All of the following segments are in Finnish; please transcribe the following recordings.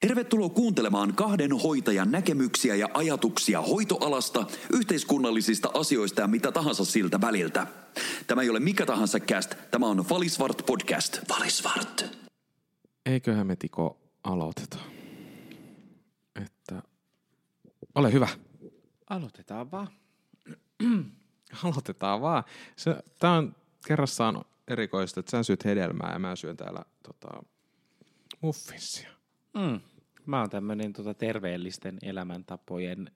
Tervetuloa kuuntelemaan kahden hoitajan näkemyksiä ja ajatuksia hoitoalasta, yhteiskunnallisista asioista ja mitä tahansa siltä väliltä. Tämä ei ole mikä tahansa cast, tämä on Valisvart podcast. Valisvart. Eiköhän me Tiko aloiteta. Että ole hyvä. Aloitetaan vaan. Aloitetaan vaan. Se, tää on kerrassaan erikoista, että sä syöt hedelmää ja mä syön täällä tota, muffinsia. Mm. Mä oon tämmönen tota, terveellisten elämäntapojen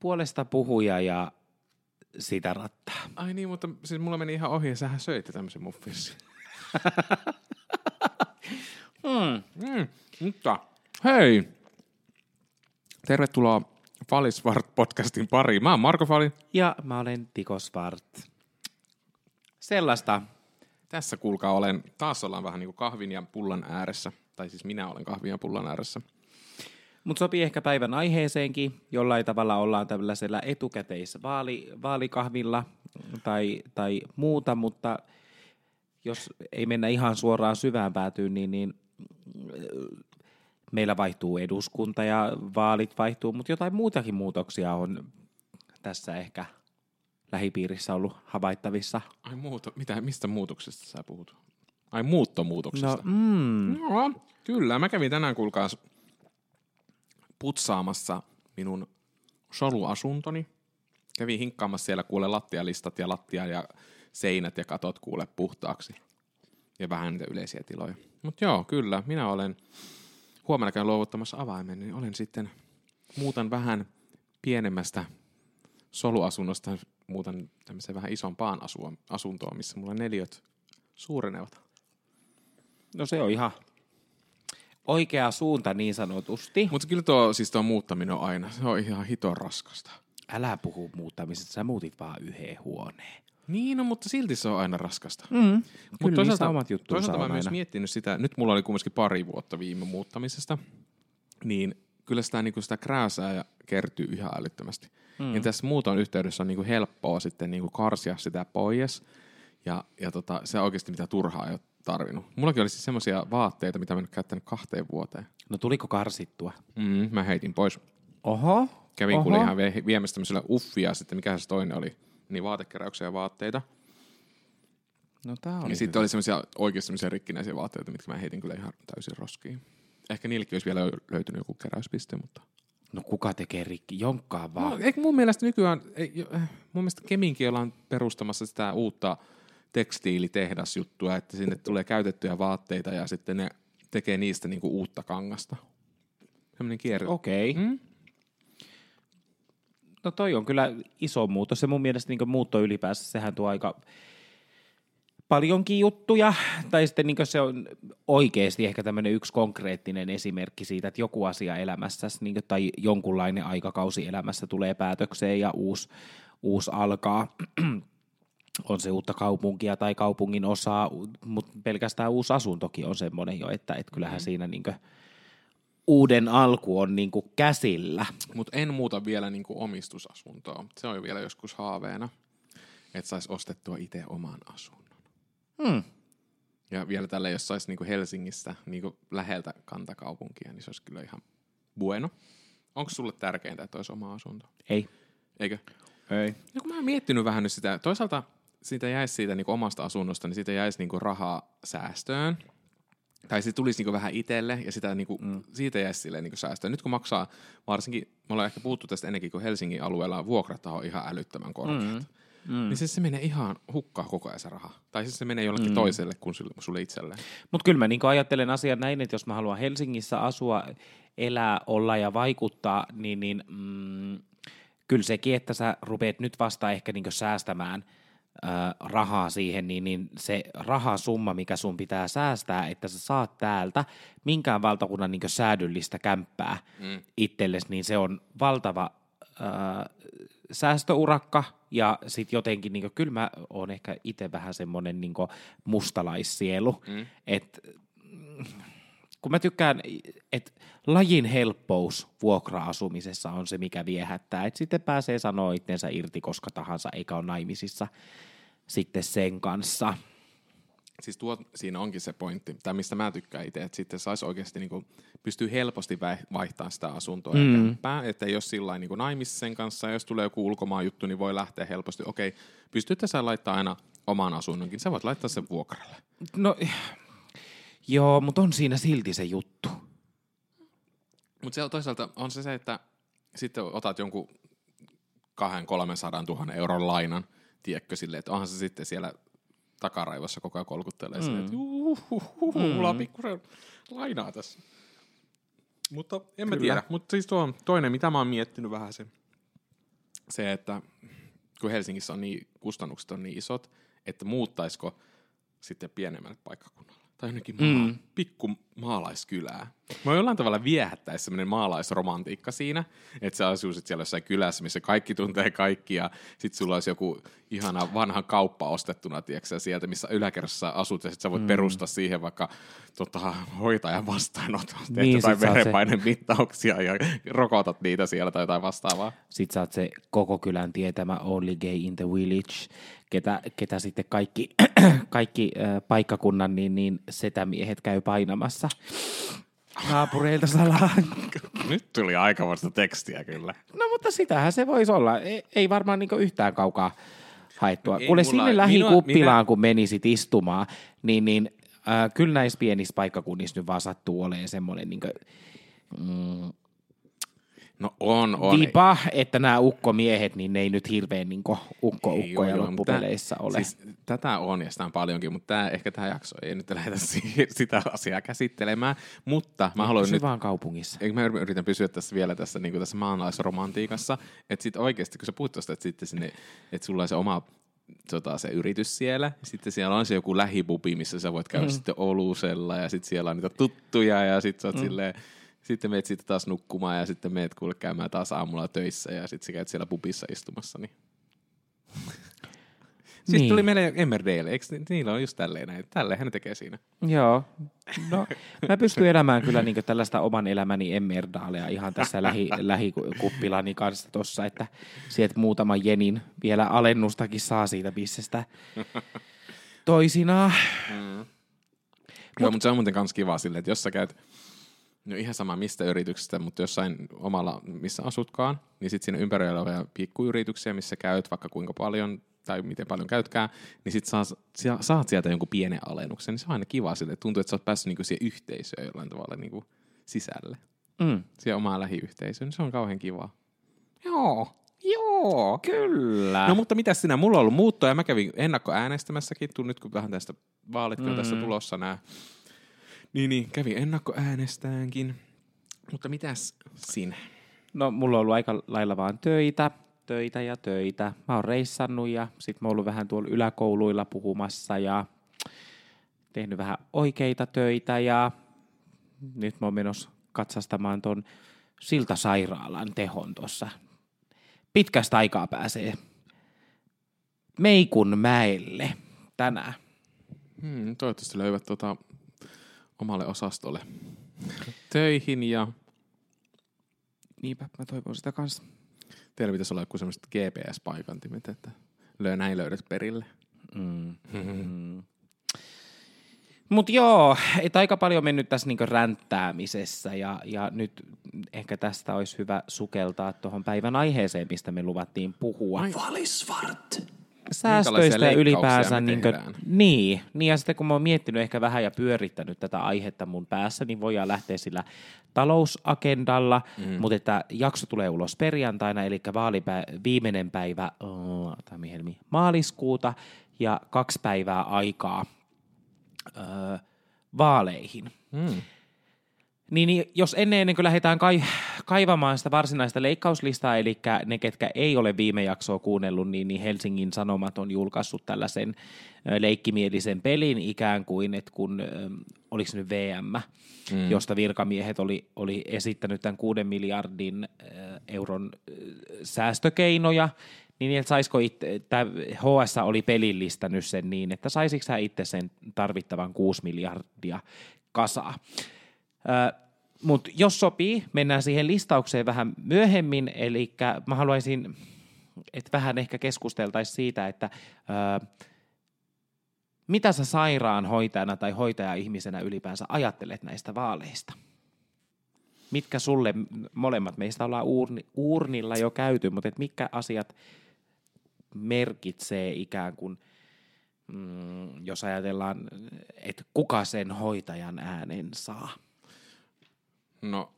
puolesta puhuja ja sitä rattaa. Ai niin, mutta siis mulla meni ihan ohi ja sähän söitte tämmöisen muffinsin. Mm. Mm, mutta hei! Tervetuloa Falisvart podcastin pariin. Mä oon Marko Fali. Ja mä olen Tiko Svart. Sellaista. Tässä kuulkaa olen, taas ollaan vähän niin kuin kahvin ja pullan ääressä. Tai siis minä olen kahvin ja pullan ääressä. Mutta sopii ehkä päivän aiheeseenkin. Jollain tavalla ollaan tällaisella etukäteisvaalikahvilla tai, tai muuta, mutta jos ei mennä ihan suoraan syvään päätyyn, niin, niin meillä vaihtuu eduskunta ja vaalit vaihtuu, mutta jotain muutakin muutoksia on tässä ehkä lähipiirissä ollut havaittavissa. Ai muuto, mitä, mistä muutoksesta sä puhut? Ai muuttomuutoksesta. No, mm, No, kyllä. Mä kävin tänään, kuulkaa, putsaamassa minun soluasuntoni. Kävin hinkkaamassa siellä kuule lattialistat ja lattia ja seinät ja katot kuule puhtaaksi. Ja vähän niitä yleisiä tiloja. Mutta joo, kyllä. Minä olen huomenna käyn luovuttamassa avaimen, niin olen sitten, muutan vähän pienemmästä soluasunnosta, muutan tämmöiseen vähän isompaan asuntoon, missä mulla neliöt suurenevat. no se on ihan oikea suunta niin sanotusti. Mutta kyllä tuo, siis tuo muuttaminen on aina, se on ihan hiton raskasta. Älä puhu muuttamisesta, sä muutit vaan yhden huoneen. Niin, no, mutta silti se on aina raskasta. Mm. Mut Kyllä niissä omat toisaalta mä on oon myös aina. miettinyt sitä, nyt mulla oli kumminkin pari vuotta viime muuttamisesta, niin kyllä sitä, niin sitä krääsää ja kertyy ihan älyttömästi. Mm. Niin tässä muuton yhteydessä on niin kuin helppoa sitten niin kuin karsia sitä pois, ja, ja tota, se oikeasti mitä turhaa ei ole tarvinnut. Mullakin oli siis semmoisia vaatteita, mitä mä en käyttänyt kahteen vuoteen. No tuliko karsittua? Mm, mä heitin pois. Oho. Kävin Oho. ihan vie- viemässä tämmöisellä uffia sitten, mikä se toinen oli, niin vaatekeräyksiä ja vaatteita. No tää oli Ja sitten oli semmoisia oikeasti semmoisia rikkinäisiä vaatteita, mitkä mä heitin kyllä ihan täysin roskiin. Ehkä niillekin olisi vielä löytynyt joku keräyspiste, mutta... No kuka tekee rikki? Jonkkaan vaan. No, eikö mun mielestä nykyään, ei, mun mielestä Keminkin ollaan perustamassa sitä uutta tekstiilitehdasjuttua, että sinne tulee käytettyjä vaatteita ja sitten ne tekee niistä niinku uutta kangasta. Semmoinen kierre. Okei. Okay. Mm? No toi on kyllä iso muutos. Ja mun mielestä niin muutto ylipäänsä, sehän tuo aika paljonkin juttuja. Tai sitten niin se on oikeasti ehkä tämmöinen yksi konkreettinen esimerkki siitä, että joku asia elämässä niin tai jonkunlainen aikakausi elämässä tulee päätökseen ja uusi, uusi alkaa. On se uutta kaupunkia tai kaupungin osaa, mutta pelkästään uusi asuntokin on semmoinen jo, että, että kyllähän Mm-hmm. siinä niin uuden alku on niin käsillä. Mutta en muuta vielä niinku omistusasuntoa. Se on jo vielä joskus haaveena, että saisi ostettua itse oman asunnon. Hmm. Ja vielä tällä, jos saisi niinku Helsingistä niinku läheltä kantakaupunkia, niin se olisi kyllä ihan bueno. Onko sulle tärkeintä, että olisi oma asunto? Ei. Eikö? Ei. No kun mä oon miettinyt vähän nyt sitä, toisaalta siitä jäisi siitä niinku omasta asunnosta, niin siitä jäisi niinku rahaa säästöön. Tai se tulisi niinku vähän itselle ja sitä niinku, mm. siitä jäisi silleen niinku säästöön. Nyt kun maksaa, varsinkin, me ollaan ehkä puhuttu tästä ennenkin, kun Helsingin alueella vuokrat on ihan älyttömän korkeat. Mm. Mm. Niin se, se menee ihan hukkaan koko ajan se raha. Tai siis se menee jollekin mm. toiselle kuin sulle, sulle itselleen. Mutta kyllä mä niin ajattelen asian näin, että jos mä haluan Helsingissä asua, elää, olla ja vaikuttaa, niin, niin mm, kyllä sekin, että sä rupeat nyt vasta ehkä niin säästämään ää, rahaa siihen, niin, niin se rahasumma, mikä sun pitää säästää, että sä saat täältä minkään valtakunnan niin säädyllistä kämppää mm. itsellesi, niin se on valtava ää, säästöurakka ja sitten jotenkin, niin kyllä mä oon ehkä itse vähän semmoinen niin mustalaissielu, mm. että kun mä tykkään, että lajin helppous vuokra-asumisessa on se, mikä viehättää, että sitten pääsee sanoa itsensä irti koska tahansa, eikä ole naimisissa sitten sen kanssa. Siis tuo, siinä onkin se pointti, tai mistä mä tykkään itse, että sitten saisi oikeasti niin kuin, pystyy helposti vaihtamaan sitä asuntoa mm. ja kämppää, että jos sillä niin naimissa sen kanssa, ja jos tulee joku ulkomaan juttu, niin voi lähteä helposti, okei, pystytte sä laittaa aina oman asunnonkin, sä voit laittaa sen vuokralle. No, joo, mutta on siinä silti se juttu. Mutta se toisaalta on se se, että sitten otat jonkun kahden, kolmen sadan tuhannen euron lainan, tiedätkö, silleen, että onhan se sitten siellä takaraivossa koko ajan kolkuttelee mm. silleen, että mm. mulla on pikkusen lainaa tässä. Mutta en mä tiedä. Mutta siis tuo toinen, mitä mä oon miettinyt vähän se, se, että kun Helsingissä on niin, kustannukset on niin isot, että muuttaisiko sitten pienemmälle paikkakunnalle tai jonnekin maa, mm. pikku maalaiskylää. Mä jollain tavalla viehättäisi semmoinen maalaisromantiikka siinä, että sä asuisit siellä jossain kylässä, missä kaikki tuntee kaikki ja sit sulla olisi joku ihana vanha kauppa ostettuna, tiedätkö, sieltä, missä yläkerrassa asut ja sit sä voit mm. perustaa siihen vaikka tota, hoitajan vastaanoton, niin, jotain verenpaineen se... mittauksia ja rokotat niitä siellä tai jotain vastaavaa. Sitten sä oot se koko kylän tietämä only gay in the village, ketä, ketä sitten kaikki, kaikki äh, paikkakunnan niin, niin setämiehet käy painamassa naapureilta salaa. Nyt tuli aika vasta tekstiä kyllä. No mutta sitähän se voisi olla. Ei, ei varmaan niinku yhtään kaukaa haettua. Ei, Kuule sinne lähikuppilaan, minä... kun menisit istumaan, niin, niin äh, kyllä näissä pienissä paikkakunnissa nyt vaan sattuu olemaan semmoinen niin kuin, mm, No on, on. Vipa, että nämä ukkomiehet, niin ne ei nyt hirveän niin ukko-ukkoja loppupeleissä ole. Siis, tätä on ja sitä on paljonkin, mutta tämä, ehkä tämä jakso ei nyt lähdetä sitä asiaa käsittelemään. Mutta mä haluan nyt... vaan kaupungissa. Mä yritän pysyä tässä vielä tässä, niin kuin tässä maanlaisromantiikassa. Että sitten oikeasti, kun sä puhut tuosta, että, sitten sinne, että sulla on se oma tota, se yritys siellä. Ja sitten siellä on se joku lähipubi, missä sä voit käydä mm. sitten olusella ja sitten siellä on niitä tuttuja ja sitten sä oot mm. silleen, sitten meet sitten taas nukkumaan ja sitten meet kuule käymään taas aamulla töissä ja sitten sä käyt siellä pubissa istumassa. Niin. Siis niin. tuli meille Emmerdale, eikö niillä on just tälleen näin? Tälleen ne tekee siinä. Joo. No, mä pystyn elämään kyllä niin tällaista oman elämäni Emmerdalea ihan tässä lähi, lähikuppilani kanssa tossa, että sieltä muutama jenin vielä alennustakin saa siitä bissestä toisinaan. Mm. Mut, Joo, mutta se on muuten kans kiva silleen, että jos sä käyt No ihan sama mistä yrityksestä, mutta jossain omalla, missä asutkaan, niin sitten siinä ympärillä olevia pikkuyrityksiä, missä käyt vaikka kuinka paljon tai miten paljon käytkään, niin sitten saat, saat sieltä jonkun pienen alennuksen, niin se on aina kiva sille. Tuntuu, että sä oot päässyt niinku siihen yhteisöön jollain tavalla niinku sisälle. Mm. Siihen omaan lähiyhteisöön, niin se on kauhean kiva. Joo, joo. Kyllä. No mutta mitä sinä? Mulla on ollut muuttoja. Mä kävin ennakkoäänestämässäkin. Tuun nyt kun vähän tästä vaalitkin mm. on tässä tulossa nämä niin, niin, kävi ennakkoäänestäänkin. Mutta mitäs sinä? No, mulla on ollut aika lailla vaan töitä, töitä ja töitä. Mä oon reissannut ja sit mä oon ollut vähän tuolla yläkouluilla puhumassa ja tehnyt vähän oikeita töitä ja nyt mä oon menossa katsastamaan ton Siltasairaalan tehon tuossa. Pitkästä aikaa pääsee Meikun mäelle tänään. Hmm, toivottavasti löydät tuota omalle osastolle töihin ja... Niinpä, mä toivon sitä kanssa. Teillä pitäisi olla joku semmoiset GPS-paikantimet, että löy, näin löydät perille. Mm. Mm. Mutta joo, et aika paljon mennyt tässä niinku ränttäämisessä ja, ja nyt ehkä tästä olisi hyvä sukeltaa tuohon päivän aiheeseen, mistä me luvattiin puhua. Valisvart säästöistä ylipäänsä. Niin, kuin, niin, niin, ja sitten kun mä oon miettinyt ehkä vähän ja pyörittänyt tätä aihetta mun päässä, niin voidaan lähteä sillä talousagendalla, mm. mutta että jakso tulee ulos perjantaina, eli vaalipä- viimeinen päivä oh, maaliskuuta ja kaksi päivää aikaa öö, vaaleihin. Mm. Niin, niin jos ennen, ennen kuin lähdetään kai, kaivamaan sitä varsinaista leikkauslistaa, eli ne, ketkä ei ole viime jaksoa kuunnellut, niin, niin Helsingin Sanomat on julkaissut tällaisen leikkimielisen pelin ikään kuin, että kun, oliko nyt VM, mm. josta virkamiehet oli, oli esittänyt tämän kuuden miljardin euron säästökeinoja, niin että saisiko itse, tämä HS oli pelillistänyt sen niin, että saisiko hän itse sen tarvittavan 6 miljardia kasaa. Mutta jos sopii, mennään siihen listaukseen vähän myöhemmin, eli mä haluaisin, että vähän ehkä keskusteltaisiin siitä, että ää, mitä sä sairaanhoitajana tai hoitaja-ihmisenä ylipäänsä ajattelet näistä vaaleista? Mitkä sulle, molemmat meistä ollaan uurni, uurnilla jo käyty, mutta et mitkä asiat merkitsee ikään kuin, mm, jos ajatellaan, että kuka sen hoitajan äänen saa? No,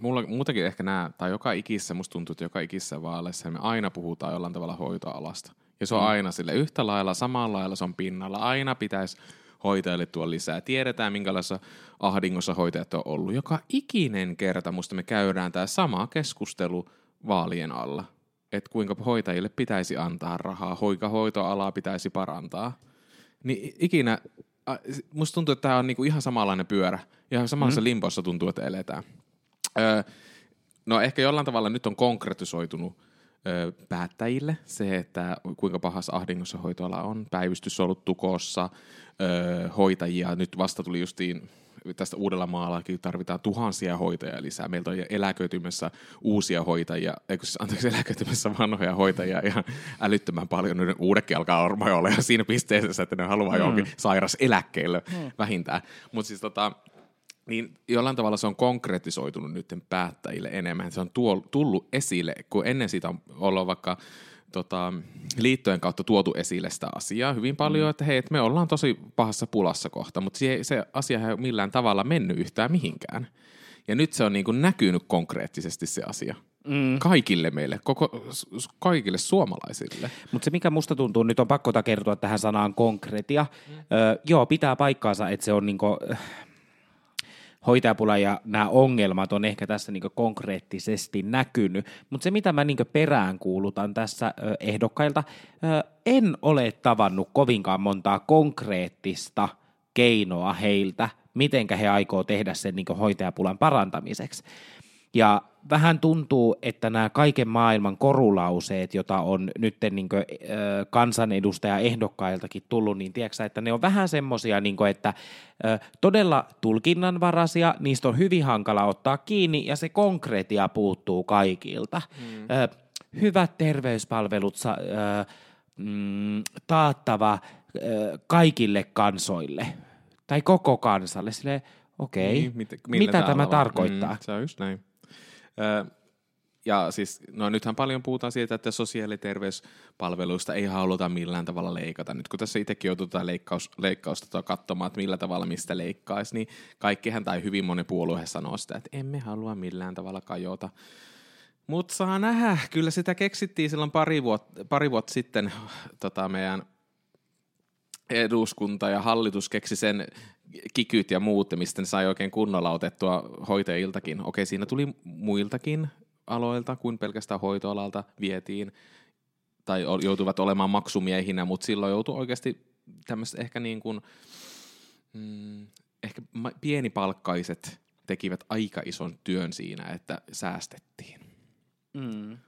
mulla muutenkin ehkä nämä, tai joka ikissä, musta tuntuu, että joka ikissä vaaleissa me aina puhutaan jollain tavalla hoitoalasta. Ja se on mm. aina sille yhtä lailla, samalla lailla se on pinnalla. Aina pitäisi hoitajille tuoda lisää. Tiedetään, minkälaisessa ahdingossa hoitajat on ollut. Joka ikinen kerta musta me käydään tämä sama keskustelu vaalien alla. Että kuinka hoitajille pitäisi antaa rahaa, hoika hoitoalaa pitäisi parantaa. Niin ikinä, musta tuntuu, että tämä on niinku ihan samanlainen pyörä. Ihan samassa mm. limpossa tuntuu, että eletään. Öö, no ehkä jollain tavalla nyt on konkretisoitunut ö, päättäjille se, että kuinka pahassa ahdingossa hoitoala on. Päivystys on ollut tukossa, ö, hoitajia. Nyt vasta tuli justiin tästä uudella maallakin tarvitaan tuhansia hoitajia lisää. Meiltä on eläköitymässä uusia hoitajia, eikö siis, anteeksi, eläköitymässä vanhoja hoitajia ihan älyttömän paljon. Nyt uudekin alkaa orma olla siinä pisteessä, että ne haluaa mm. johonkin sairas eläkkeelle mm. vähintään. Mutta siis tota, niin jollain tavalla se on konkretisoitunut nyt päättäjille enemmän. Se on tullut esille, kun ennen sitä on ollut vaikka tota, liittojen kautta tuotu esille sitä asiaa hyvin paljon, mm. että hei, että me ollaan tosi pahassa pulassa kohta, mutta se, se asia ei ole millään tavalla mennyt yhtään mihinkään. Ja nyt se on niin kuin näkynyt konkreettisesti se asia. Mm. Kaikille meille, koko, kaikille suomalaisille. Mutta se mikä musta tuntuu, nyt on pakko kertoa tähän sanaan konkretia. Mm. Öö, joo, pitää paikkaansa, että se on niinku, hoitajapula ja nämä ongelmat on ehkä tässä niin konkreettisesti näkynyt. Mutta se, mitä mä niin peräänkuulutan tässä ehdokkailta, en ole tavannut kovinkaan montaa konkreettista keinoa heiltä, mitenkä he aikoo tehdä sen niin hoitajapulan parantamiseksi. Ja vähän tuntuu, että nämä kaiken maailman korulauseet, joita on nyt niin kansanedustaja ehdokkailtakin tullut, niin tiedätkö, että ne on vähän semmoisia, niin että todella tulkinnanvaraisia, niistä on hyvin hankala ottaa kiinni ja se konkretia puuttuu kaikilta. Mm. Hyvät terveyspalvelut mm, taattava kaikille kansoille tai koko kansalle. Silleen, okei, okay, niin, mit, mitä tämä tarkoittaa? Mm, se on just näin ja siis, no nythän paljon puhutaan siitä, että sosiaali- ja terveyspalveluista ei haluta millään tavalla leikata. Nyt kun tässä itsekin joutuu tätä leikkaus, leikkausta katsomaan, että millä tavalla mistä leikkaisi, niin kaikkihan tai hyvin moni puolue sanoo sitä, että emme halua millään tavalla kajota. Mutta saa nähdä, kyllä sitä keksittiin silloin pari vuotta, pari vuotta sitten tota meidän eduskunta ja hallitus keksi sen kikyt ja muut, mistä ne sai oikein kunnolla otettua hoitajiltakin. Okei, siinä tuli muiltakin aloilta kuin pelkästään hoitoalalta vietiin tai joutuvat olemaan maksumiehinä, mutta silloin joutui oikeasti tämmöiset ehkä niin kuin, mm, ehkä pienipalkkaiset tekivät aika ison työn siinä, että säästettiin. Mm.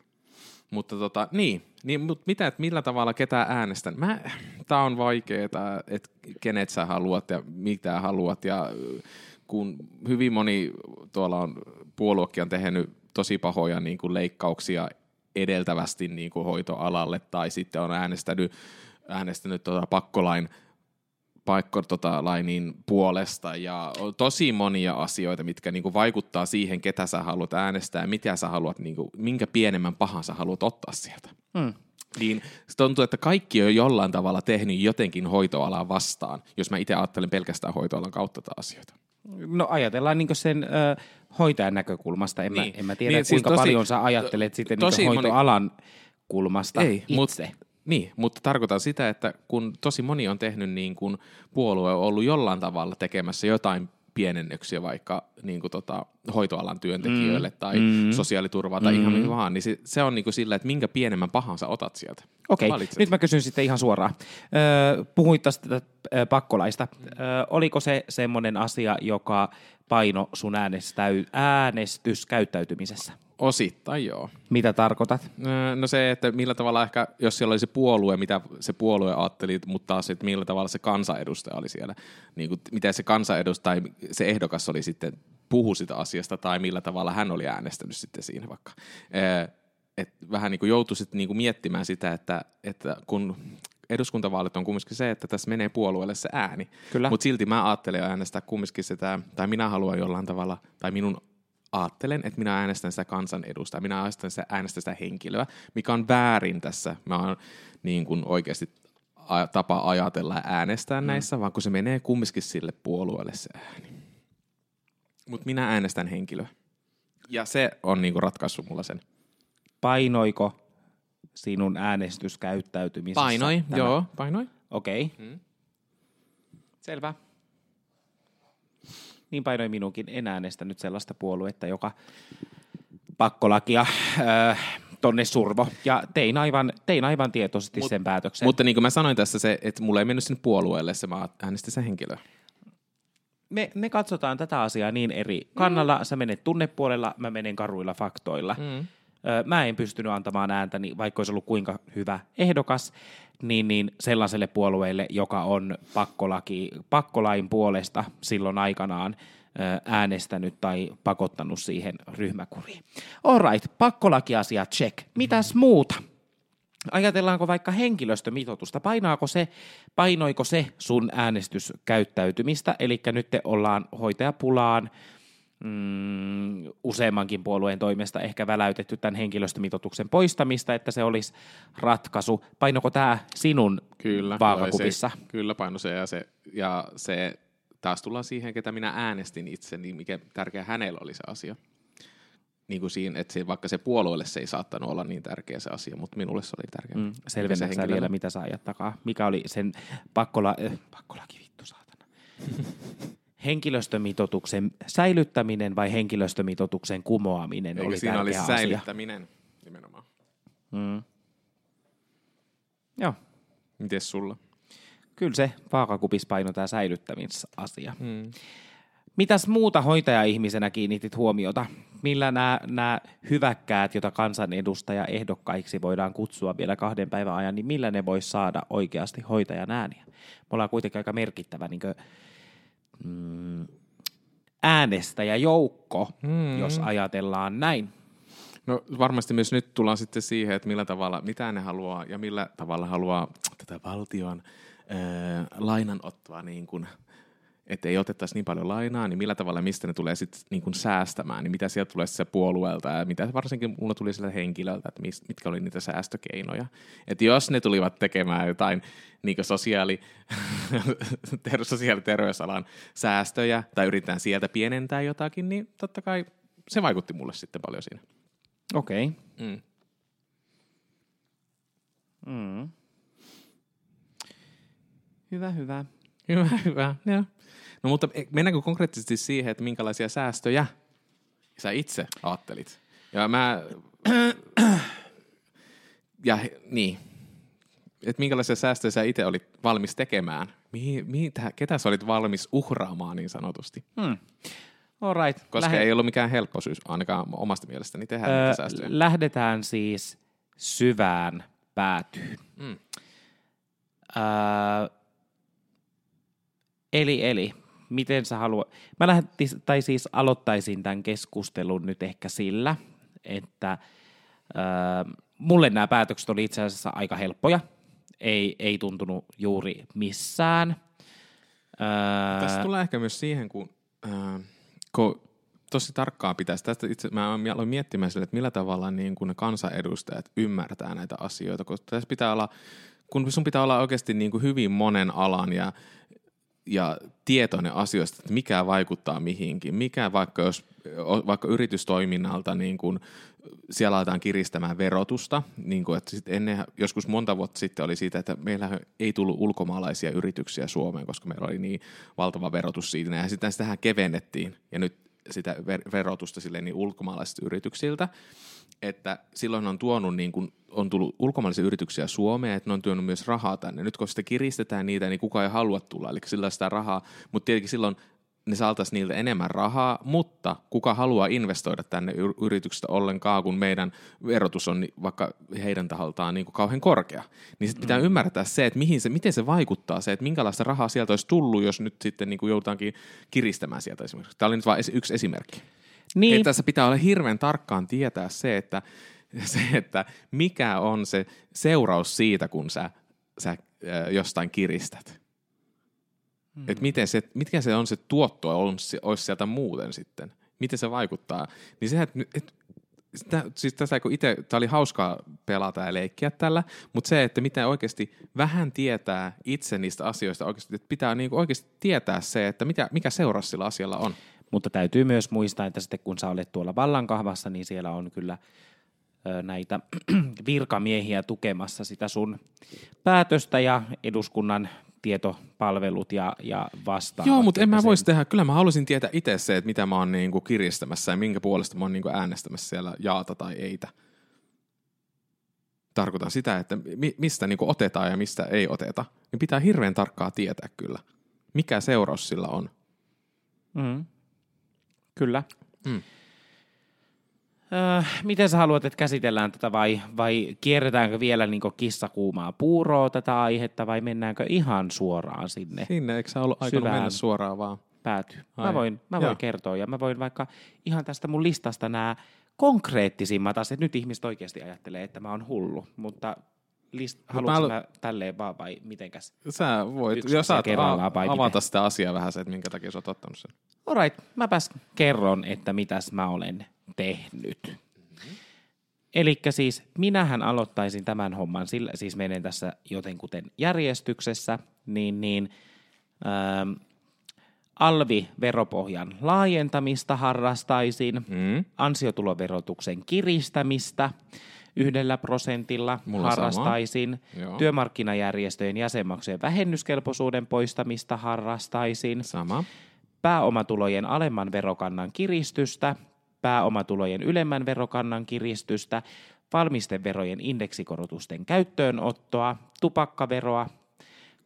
Mutta tota, niin, niin mutta mitä, että millä tavalla ketä äänestän? Mä, tää on vaikeeta, että kenet sä haluat ja mitä haluat ja kun hyvin moni tuolla on, puoluekin on tehnyt tosi pahoja niin kuin leikkauksia edeltävästi niin kuin hoitoalalle tai sitten on äänestänyt, äänestänyt tuota pakkolain paikko tota, lainin puolesta ja on tosi monia asioita, mitkä niinku vaikuttaa siihen, ketä sä haluat äänestää ja mitä sä haluat, niinku, minkä pienemmän pahan sä haluat ottaa sieltä. Hmm. Niin se tuntuu, että kaikki on jollain tavalla tehnyt jotenkin hoitoalaa vastaan, jos mä itse ajattelen pelkästään hoitoalan kautta tätä asioita. No ajatellaan niin sen ö, hoitajan näkökulmasta. En, niin. mä, en mä tiedä, niin, siis kuinka siis tosi, paljon sä ajattelet sitten niin hoitoalan moni... kulmasta Ei, itse. Mut, niin, mutta tarkoitan sitä, että kun tosi moni on tehnyt niin kuin puolue on ollut jollain tavalla tekemässä jotain pienennyksiä vaikka niin kuin tota, hoitoalan työntekijöille mm. tai mm. sosiaaliturvaa tai mm. ihan mihin vaan, niin se, se on niin kuin sillä, että minkä pienemmän pahan sä otat sieltä. Okei, okay. nyt mä kysyn sitten ihan suoraan. Öö, puhuit tästä pakkolaista. Öö, oliko se semmoinen asia, joka paino sun äänestäy, äänestyskäyttäytymisessä? Osittain joo. Mitä tarkoitat? No se, että millä tavalla ehkä, jos siellä oli se puolue, mitä se puolue ajatteli, mutta taas, että millä tavalla se kansanedustaja oli siellä. Niin kuin, miten se kansanedustaja, se ehdokas oli sitten, puhu sitä asiasta, tai millä tavalla hän oli äänestänyt sitten siinä vaikka. Et vähän niin kuin joutui sitten niin kuin miettimään sitä, että, että kun eduskuntavaalit on kumminkin se, että tässä menee puolueelle se ääni. Mutta silti mä ajattelen äänestää kumminkin sitä, tai minä haluan jollain tavalla, tai minun ajattelen, että minä äänestän sitä kansanedustajaa, minä äänestän sitä, äänestän sitä henkilöä, mikä on väärin tässä. Mä oon niin kuin oikeasti tapa ajatella ja äänestää mm. näissä, vaan kun se menee kumminkin sille puolueelle se ääni. Mutta minä äänestän henkilöä. Ja se on niinku ratkaissut mulla sen. Painoiko sinun äänestyskäyttäytymisessä? Painoi, tämä? joo, painoi. Okei. Okay. Mm. Selvä. Niin painoi minunkin. En äänestänyt sellaista puoluetta, joka pakkolakia äh, tonne survo. Ja tein aivan, tein aivan tietoisesti Mut- sen päätöksen. Mutta niin kuin mä sanoin tässä, se, että mulla ei mennyt sinne puolueelle, se mä äänestin sen henkilöä. me, me katsotaan tätä asiaa niin eri kannalla. Sä menet tunnepuolella, mä menen karuilla faktoilla. Mm. Mä en pystynyt antamaan ääntäni, vaikka olisi ollut kuinka hyvä ehdokas, niin, niin sellaiselle puolueelle, joka on pakkolaki, pakkolain puolesta silloin aikanaan äänestänyt tai pakottanut siihen ryhmäkuriin. All right, pakkolakiasia check. Mitäs muuta? Ajatellaanko vaikka henkilöstömitoitusta? Painaako se, painoiko se sun äänestyskäyttäytymistä? Eli nyt te ollaan hoitajapulaan mm, useammankin puolueen toimesta ehkä väläytetty tämän henkilöstömitoituksen poistamista, että se olisi ratkaisu. Painoko tämä sinun Kyllä. vaakakupissa? Se, kyllä paino se ja se, ja se taas tullaan siihen, ketä minä äänestin itse, niin mikä tärkeä hänellä oli se asia. Niin kuin siinä, että se, vaikka se puolueelle se ei saattanut olla niin tärkeä se asia, mutta minulle se oli tärkeä. Mm, Mikä se sä vielä, mitä sä ajat takaa? Mikä oli sen pakkola, äh, pakkolaki, vittu saatana. Henkilöstömitoituksen säilyttäminen vai henkilöstömitoituksen kumoaminen Eikö oli siinä oli asia. säilyttäminen nimenomaan. Mm. Joo, Mites sulla? kyllä se vaakakupis paino tämä säilyttämisasia. Mm. Mitäs muuta hoitaja-ihmisenä kiinnitit huomiota? Millä nämä, nämä hyväkkäät, joita kansanedustaja ehdokkaiksi voidaan kutsua vielä kahden päivän ajan, niin millä ne voisi saada oikeasti hoitajan ääniä? Me ollaan kuitenkin aika merkittävä niin kuin, mm, äänestäjäjoukko, mm. jos ajatellaan näin. No varmasti myös nyt tullaan sitten siihen, että millä tavalla, mitä ne haluaa ja millä tavalla haluaa tätä valtion ää, lainanottoa niin kuin, että ei otettaisi niin paljon lainaa, niin millä tavalla, mistä ne tulee sitten niin säästämään, niin mitä sieltä tulee se puolueelta ja mitä varsinkin mulla tuli sillä henkilöltä, että mis, mitkä oli niitä säästökeinoja. Että jos ne tulivat tekemään jotain niin sosiaali, ter, sosiaali- terveysalan säästöjä tai yritetään sieltä pienentää jotakin, niin totta kai se vaikutti mulle sitten paljon siinä. Okei. Okay. Mm. Mm. Hyvä, hyvä. Hyvä, hyvä. Joo. No mutta e- mennäänkö konkreettisesti siihen, että minkälaisia säästöjä sä itse ajattelit? Ja mä... ja niin. Että minkälaisia säästöjä sä itse olit valmis tekemään? Mihin, tähän- ketä sä olit valmis uhraamaan niin sanotusti? Hmm. All right. Koska Lähde- ei ollut mikään helppo syys, ainakaan omasta mielestäni tehdä Öö, niitä säästöjä. lähdetään siis syvään päätyyn. Mm. Öö, eli, eli, miten sä haluat... Mä lähtis, tai siis aloittaisin tämän keskustelun nyt ehkä sillä, että öö, mulle nämä päätökset oli itse asiassa aika helppoja. Ei, ei tuntunut juuri missään. Öö, Tässä tulee ehkä myös siihen, kun, äh, kun tosi tarkkaan pitäisi, tästä itse mä aloin miettimään sille, että millä tavalla niin kun ne kansanedustajat ymmärtää näitä asioita, koska tässä pitää olla, kun sun pitää olla oikeasti niin kuin hyvin monen alan ja, ja tietoinen asioista, että mikä vaikuttaa mihinkin, mikä vaikka jos vaikka yritystoiminnalta niin kuin siellä aletaan kiristämään verotusta, niin kuin, että sit ennen, joskus monta vuotta sitten oli siitä, että meillä ei tullut ulkomaalaisia yrityksiä Suomeen, koska meillä oli niin valtava verotus siitä, ja sitten sitähän kevennettiin, ja nyt sitä ver- verotusta silleen niin ulkomaalaisilta yrityksiltä, että silloin on tuonut niin kuin, on tullut ulkomaalaisia yrityksiä Suomeen, että ne on tuonut myös rahaa tänne. Nyt kun sitä kiristetään niitä, niin kukaan ei halua tulla, eli sillä sitä rahaa, mutta tietenkin silloin ne saataisiin niiltä enemmän rahaa, mutta kuka haluaa investoida tänne yr- yrityksestä ollenkaan, kun meidän verotus on vaikka heidän taholtaan niin kuin kauhean korkea. Niin sitten pitää mm. ymmärtää se, että mihin se, miten se vaikuttaa, se, että minkälaista rahaa sieltä olisi tullut, jos nyt sitten niin kuin joudutaankin kiristämään sieltä esimerkiksi. Tämä oli nyt vain yksi esimerkki. Niin, Että tässä pitää olla hirveän tarkkaan tietää se, että, se, että mikä on se seuraus siitä, kun sä, sä jostain kiristät. Mm. Et miten se, mitkä se on se tuotto, on, olisi sieltä muuten sitten. Miten se vaikuttaa. Niin se, että et, sitä, siis tässä kun itse, tämä oli hauskaa pelata ja leikkiä tällä, mutta se, että miten oikeasti vähän tietää itse niistä asioista oikeasti, että pitää niin oikeasti tietää se, että mitä, mikä seuraus sillä asialla on. Mutta täytyy myös muistaa, että sitten kun sä olet tuolla vallankahvassa, niin siellä on kyllä näitä virkamiehiä tukemassa sitä sun päätöstä ja eduskunnan tietopalvelut ja, ja vastaavat. Joo, mutta en mä voisi tehdä. Kyllä mä haluaisin tietää itse se, että mitä mä oon niinku kiristämässä ja minkä puolesta mä oon niinku äänestämässä siellä jaata tai eitä. Tarkoitan sitä, että mi- mistä niinku otetaan ja mistä ei oteta. Niin pitää hirveän tarkkaa tietää kyllä, mikä seuraus sillä on. Mm. Kyllä. Mm. Öö, miten sä haluat, että käsitellään tätä vai, vai kierretäänkö vielä niin kissakuumaa puuroa tätä aihetta vai mennäänkö ihan suoraan sinne Sinne, eikö sä ollut aikonut Syvään. mennä suoraan vaan? päätyyn? Mä Ai. voin, mä Joo. voin kertoa ja mä voin vaikka ihan tästä mun listasta nämä konkreettisimmat asiat. Nyt ihmiset oikeasti ajattelee, että mä oon hullu, mutta list, haluatko mä- mä tälleen vaan vai mitenkään? Sä voit, Yksi jos saat kerrallaan vai avata miten? sitä asiaa vähän se, että minkä takia sä oot ottanut sen. Alright, mäpäs kerron, että mitäs mä olen tehnyt. Eli siis minähän aloittaisin tämän homman, sillä, siis menen tässä jotenkuten järjestyksessä, niin, niin ähm, alvi-veropohjan laajentamista harrastaisin, Mm. ansiotuloverotuksen kiristämistä yhdellä prosentilla Mulla harrastaisin, työmarkkinajärjestöjen jäsenmaksujen vähennyskelpoisuuden poistamista harrastaisin, Sama. pääomatulojen alemman verokannan kiristystä, pääomatulojen ylemmän verokannan kiristystä, valmisteverojen indeksikorotusten käyttöönottoa, tupakkaveroa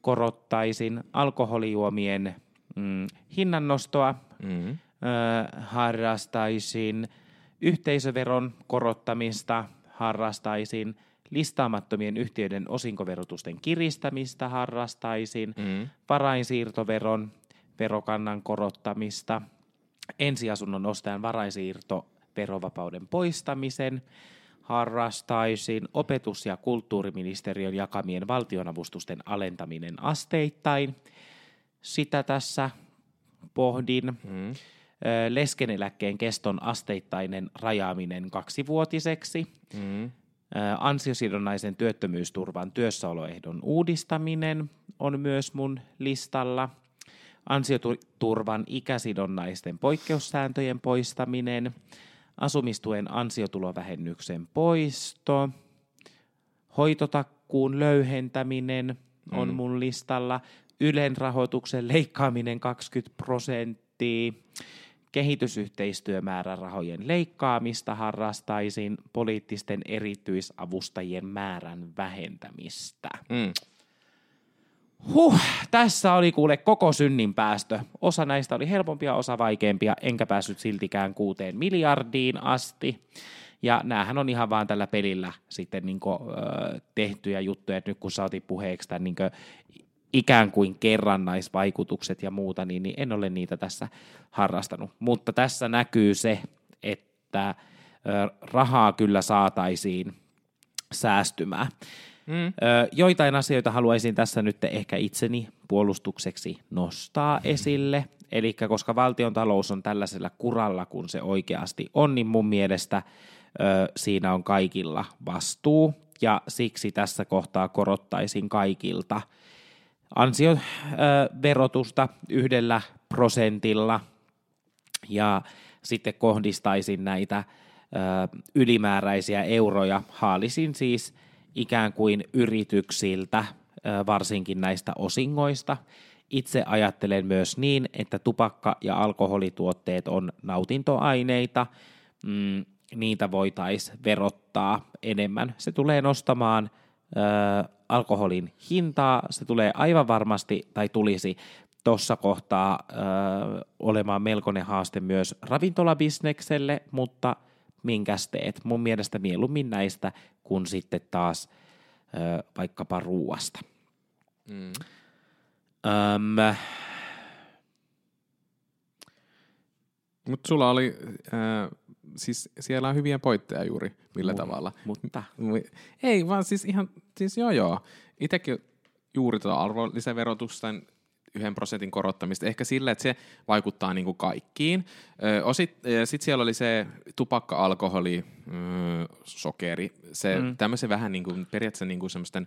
korottaisin, alkoholijuomien mm, hinnannostoa Mm. ö, harrastaisin, yhteisöveron korottamista harrastaisin, listaamattomien yhtiöiden osinkoverotusten kiristämistä harrastaisin, Mm. varainsiirtoveron verokannan korottamista, ensiasunnon ostajan varainsiirtoverovapauden poistamisen harrastaisin, opetus- ja kulttuuriministeriön jakamien valtionavustusten alentaminen asteittain. Sitä tässä pohdin. Mm. Leskeneläkkeen keston asteittainen rajaaminen kaksivuotiseksi. Mm. Ansiosidonnaisen työttömyysturvan työssäoloehdon uudistaminen on myös mun listalla. Ansioturvan ikäsidonnaisten poikkeussääntöjen poistaminen. Asumistuen ansiotulovähennyksen poisto. Hoitotakkuun löyhentäminen on Mm. mun listalla. Ylen rahoituksen leikkaaminen 20 prosenttia. Kehitysyhteistyömäärärahojen leikkaamista harrastaisin. Poliittisten erityisavustajien määrän vähentämistä. Mm. Huh, tässä oli kuule koko synnin päästö. Osa näistä oli helpompia, osa vaikeampia, enkä päässyt siltikään kuuteen miljardiin asti. Ja näähän on ihan vaan tällä pelillä sitten niin tehtyjä juttuja, että nyt kun saatiin puheeksi tämän niin ikään kuin kerrannaisvaikutukset ja muuta, niin, niin en ole niitä tässä harrastanut. Mutta tässä näkyy se, että rahaa kyllä saataisiin säästymään. Mm. Joitain asioita haluaisin tässä nyt ehkä itseni puolustukseksi nostaa esille. Eli koska valtion talous on tällaisella kuralla, kun se oikeasti on, niin mun mielestä ö, siinä on kaikilla vastuu. Ja siksi tässä kohtaa korottaisin kaikilta ansioverotusta yhdellä prosentilla ja sitten kohdistaisin näitä ylimääräisiä euroja, haalisin siis ikään kuin yrityksiltä, varsinkin näistä osingoista. Itse ajattelen myös niin, että tupakka- ja alkoholituotteet on nautintoaineita, mm, niitä voitaisiin verottaa enemmän. Se tulee nostamaan alkoholin hintaa, se tulee aivan varmasti, tai tulisi tuossa kohtaa ö, olemaan melkoinen haaste myös ravintolabisnekselle, mutta minkäs teet? Mun mielestä mieluummin näistä kuin sitten taas ö, vaikkapa ruuasta. Mm. Öm, Mutta sulla oli, äh, siis siellä on hyviä pointteja juuri, millä Mu- tavalla. mutta Mu- Ei, vaan siis ihan, siis joo joo. Itekin juuri tuota arvonlisäverotusten yhden prosentin korottamista. Ehkä sillä, että se vaikuttaa niin kuin kaikkiin. Sitten siellä oli se tupakka, alkoholi, sokeri. Se mm. tämmöisen vähän niin kuin, periaatteessa niin kuin semmoisten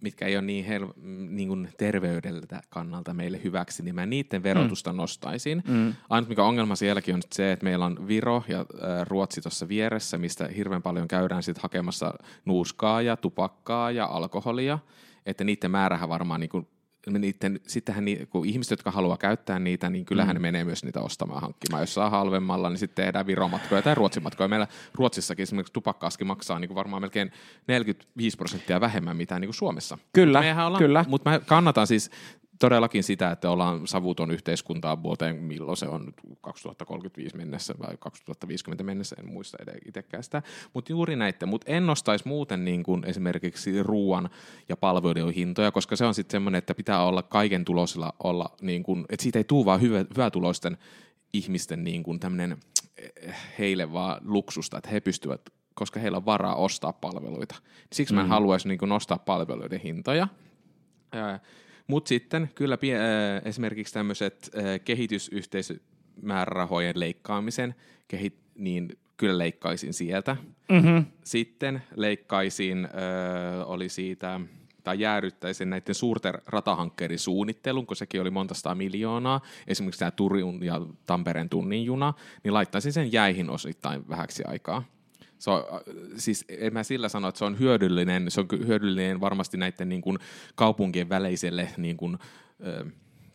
mitkä ei ole niin, hel- niin kuin terveydeltä kannalta meille hyväksi, niin mä niiden verotusta mm. nostaisin. Mm. Ainut mikä ongelma sielläkin on se, että meillä on Viro ja äh, Ruotsi tuossa vieressä, mistä hirveän paljon käydään sit hakemassa nuuskaa ja tupakkaa ja alkoholia, että niiden määrähän varmaan niin kuin niiden, sittenhän ni, kun ihmiset, jotka haluaa käyttää niitä, niin kyllähän mm. ne menee myös niitä ostamaan hankkimaan. Jos saa halvemmalla, niin sitten tehdään viromatkoja tai ruotsimatkoja. Meillä Ruotsissakin esimerkiksi tupakkaski maksaa niin kuin varmaan melkein 45 prosenttia vähemmän mitä niin kuin Suomessa. Kyllä, ollaan, kyllä. Mutta mä kannatan siis todellakin sitä, että ollaan savuton yhteiskuntaa vuoteen, milloin se on 2035 mennessä vai 2050 mennessä, en muista itsekään sitä. Mutta juuri näitä, mutta en nostaisi muuten niin kuin esimerkiksi ruoan ja palveluiden hintoja, koska se on sitten semmoinen, että pitää olla kaiken tulosilla olla, niin kuin, että siitä ei tule vaan hyvä, hyvätuloisten ihmisten niin kuin tämmöinen eh, heille vaan luksusta, että he pystyvät koska heillä on varaa ostaa palveluita. Siksi mä en mm. haluaisi niin kuin nostaa palveluiden hintoja. Mutta sitten kyllä pie- äh, esimerkiksi tämmöiset äh, kehitysyhteisömäärärahojen leikkaamisen, kehi- niin kyllä leikkaisin sieltä. Mm-hmm. Sitten leikkaisin, äh, oli siitä, tai jäädyttäisin näiden suurten ratahankkeiden suunnittelun, kun sekin oli monta sataa miljoonaa, esimerkiksi tämä Turun ja Tampereen tunnin juna, niin laittaisin sen jäihin osittain vähäksi aikaa se on, äh, siis en mä sillä sano, että se on hyödyllinen, se on hyödyllinen varmasti näiden niin kuin kaupunkien väleiselle niin kuin, ö,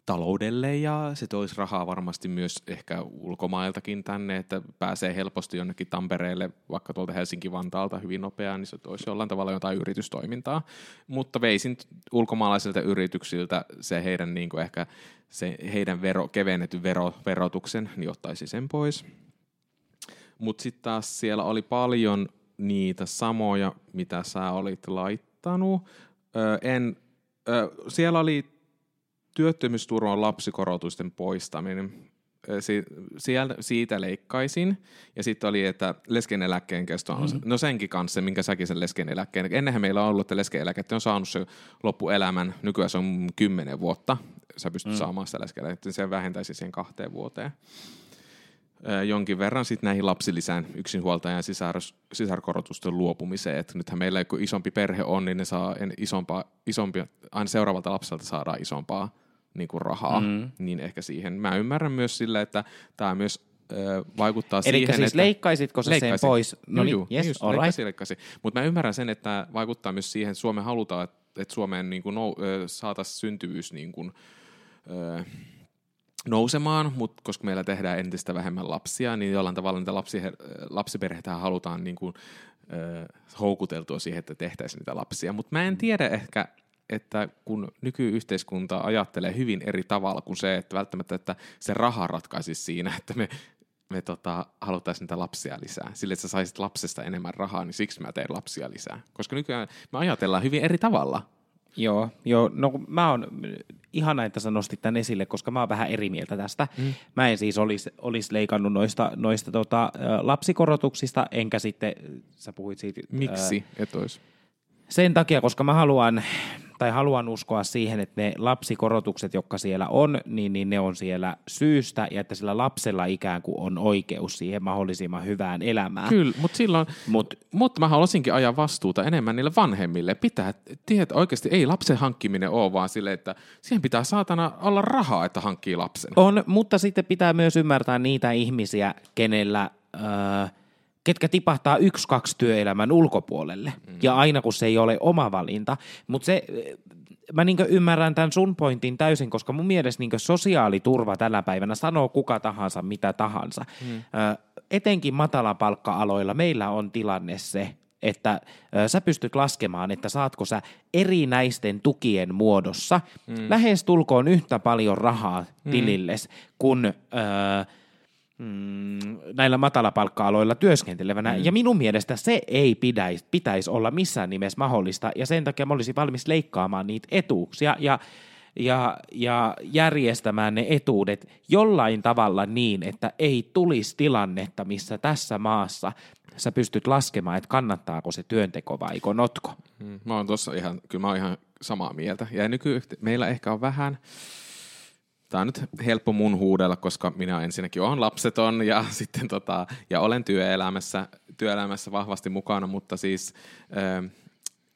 taloudelle ja se toisi rahaa varmasti myös ehkä ulkomailtakin tänne, että pääsee helposti jonnekin Tampereelle, vaikka tuolta Helsinki-Vantaalta hyvin nopeaa, niin se toisi jollain tavalla jotain yritystoimintaa. Mutta veisin ulkomaalaisilta yrityksiltä se heidän niin kuin ehkä se heidän vero, kevennetyn vero, verotuksen, niin ottaisi sen pois. Mutta sitten taas siellä oli paljon niitä samoja, mitä sä olit laittanut. Öö, en, öö, siellä oli työttömyysturvan lapsikorotusten poistaminen. Si- siellä, siitä leikkaisin. Ja sitten oli, että leskeneläkkeen kesto on, mm-hmm. no senkin kanssa, minkä säkin sen leskeneläkkeen. Ennenhän meillä on ollut, että leskeneläkettä on saanut se loppuelämän, nykyään se on kymmenen vuotta. Sä pystyt mm. saamaan sitä leskeneläkettä, se vähentäisi siihen kahteen vuoteen jonkin verran sitten näihin lapsilisään yksinhuoltajan sisar, sisarkorotusten luopumiseen. Et nythän meillä kun isompi perhe on, niin ne saa isompaa, isompi, aina seuraavalta lapselta saadaan isompaa niin kuin rahaa, mm. niin ehkä siihen. Mä ymmärrän myös sillä, että tämä myös ö, vaikuttaa Elikkä siihen, siis että... leikkaisitko sen pois? No niin, yes, just, leikkasi, leikkasi. Mutta mä ymmärrän sen, että vaikuttaa myös siihen, että Suomeen halutaan, että, että Suomeen niin kuin, no, saataisiin syntyvyys niin kuin, ö, nousemaan, mutta koska meillä tehdään entistä vähemmän lapsia, niin jollain tavalla niitä lapsi, lapsiperheitä halutaan niin kuin, äh, houkuteltua siihen, että tehtäisiin niitä lapsia. Mutta mä en tiedä ehkä, että kun nykyyhteiskunta ajattelee hyvin eri tavalla kuin se, että välttämättä että se raha ratkaisisi siinä, että me, me tota, haluttaisiin niitä lapsia lisää. Sille, että sä saisit lapsesta enemmän rahaa, niin siksi mä teen lapsia lisää. Koska nykyään me ajatellaan hyvin eri tavalla. Joo, joo, no mä oon, ihana, että sä nostit tämän esille, koska mä oon vähän eri mieltä tästä. Mm. Mä en siis olisi olis leikannut noista, noista tota, lapsikorotuksista, enkä sitten, sä puhuit siitä. Miksi ää, et olisi? Sen takia, koska mä haluan, tai haluan uskoa siihen, että ne lapsikorotukset, jotka siellä on, niin, niin ne on siellä syystä ja että sillä lapsella ikään kuin on oikeus siihen mahdollisimman hyvään elämään. Kyllä, mutta silloin, Mut, mutta mä haluaisinkin ajaa vastuuta enemmän niille vanhemmille. Pitää tietää, oikeasti ei lapsen hankkiminen ole vaan sille, että siihen pitää saatana olla rahaa, että hankkii lapsen. On, mutta sitten pitää myös ymmärtää niitä ihmisiä, kenellä... Öö, ketkä tipahtaa yksi, kaksi työelämän ulkopuolelle. Mm. Ja aina kun se ei ole oma valinta. Mutta se, mä niin ymmärrän tämän sun pointin täysin, koska mun mielestä niin sosiaaliturva tällä päivänä sanoo kuka tahansa mitä tahansa. Mm. Ö, etenkin matalapalkka-aloilla meillä on tilanne se, että ö, sä pystyt laskemaan, että saatko sä erinäisten tukien muodossa mm. lähes tulkoon yhtä paljon rahaa mm. tililles, kun... Ö, mm, näillä matalapalkka-aloilla työskentelevänä. Mm. Ja minun mielestä se ei pitäisi, pitäisi olla missään nimessä mahdollista, ja sen takia mä olisin valmis leikkaamaan niitä etuuksia ja, ja, ja järjestämään ne etuudet jollain tavalla niin, että ei tulisi tilannetta, missä tässä maassa sä pystyt laskemaan, että kannattaako se työnteko vai notko. Mm, mä oon tossa ihan, kyllä mä oon ihan samaa mieltä. Ja nyky meillä ehkä on vähän, tämä on nyt helppo mun huudella, koska minä ensinnäkin olen lapseton ja sitten tota, ja olen työelämässä, työelämässä vahvasti mukana, mutta siis ö,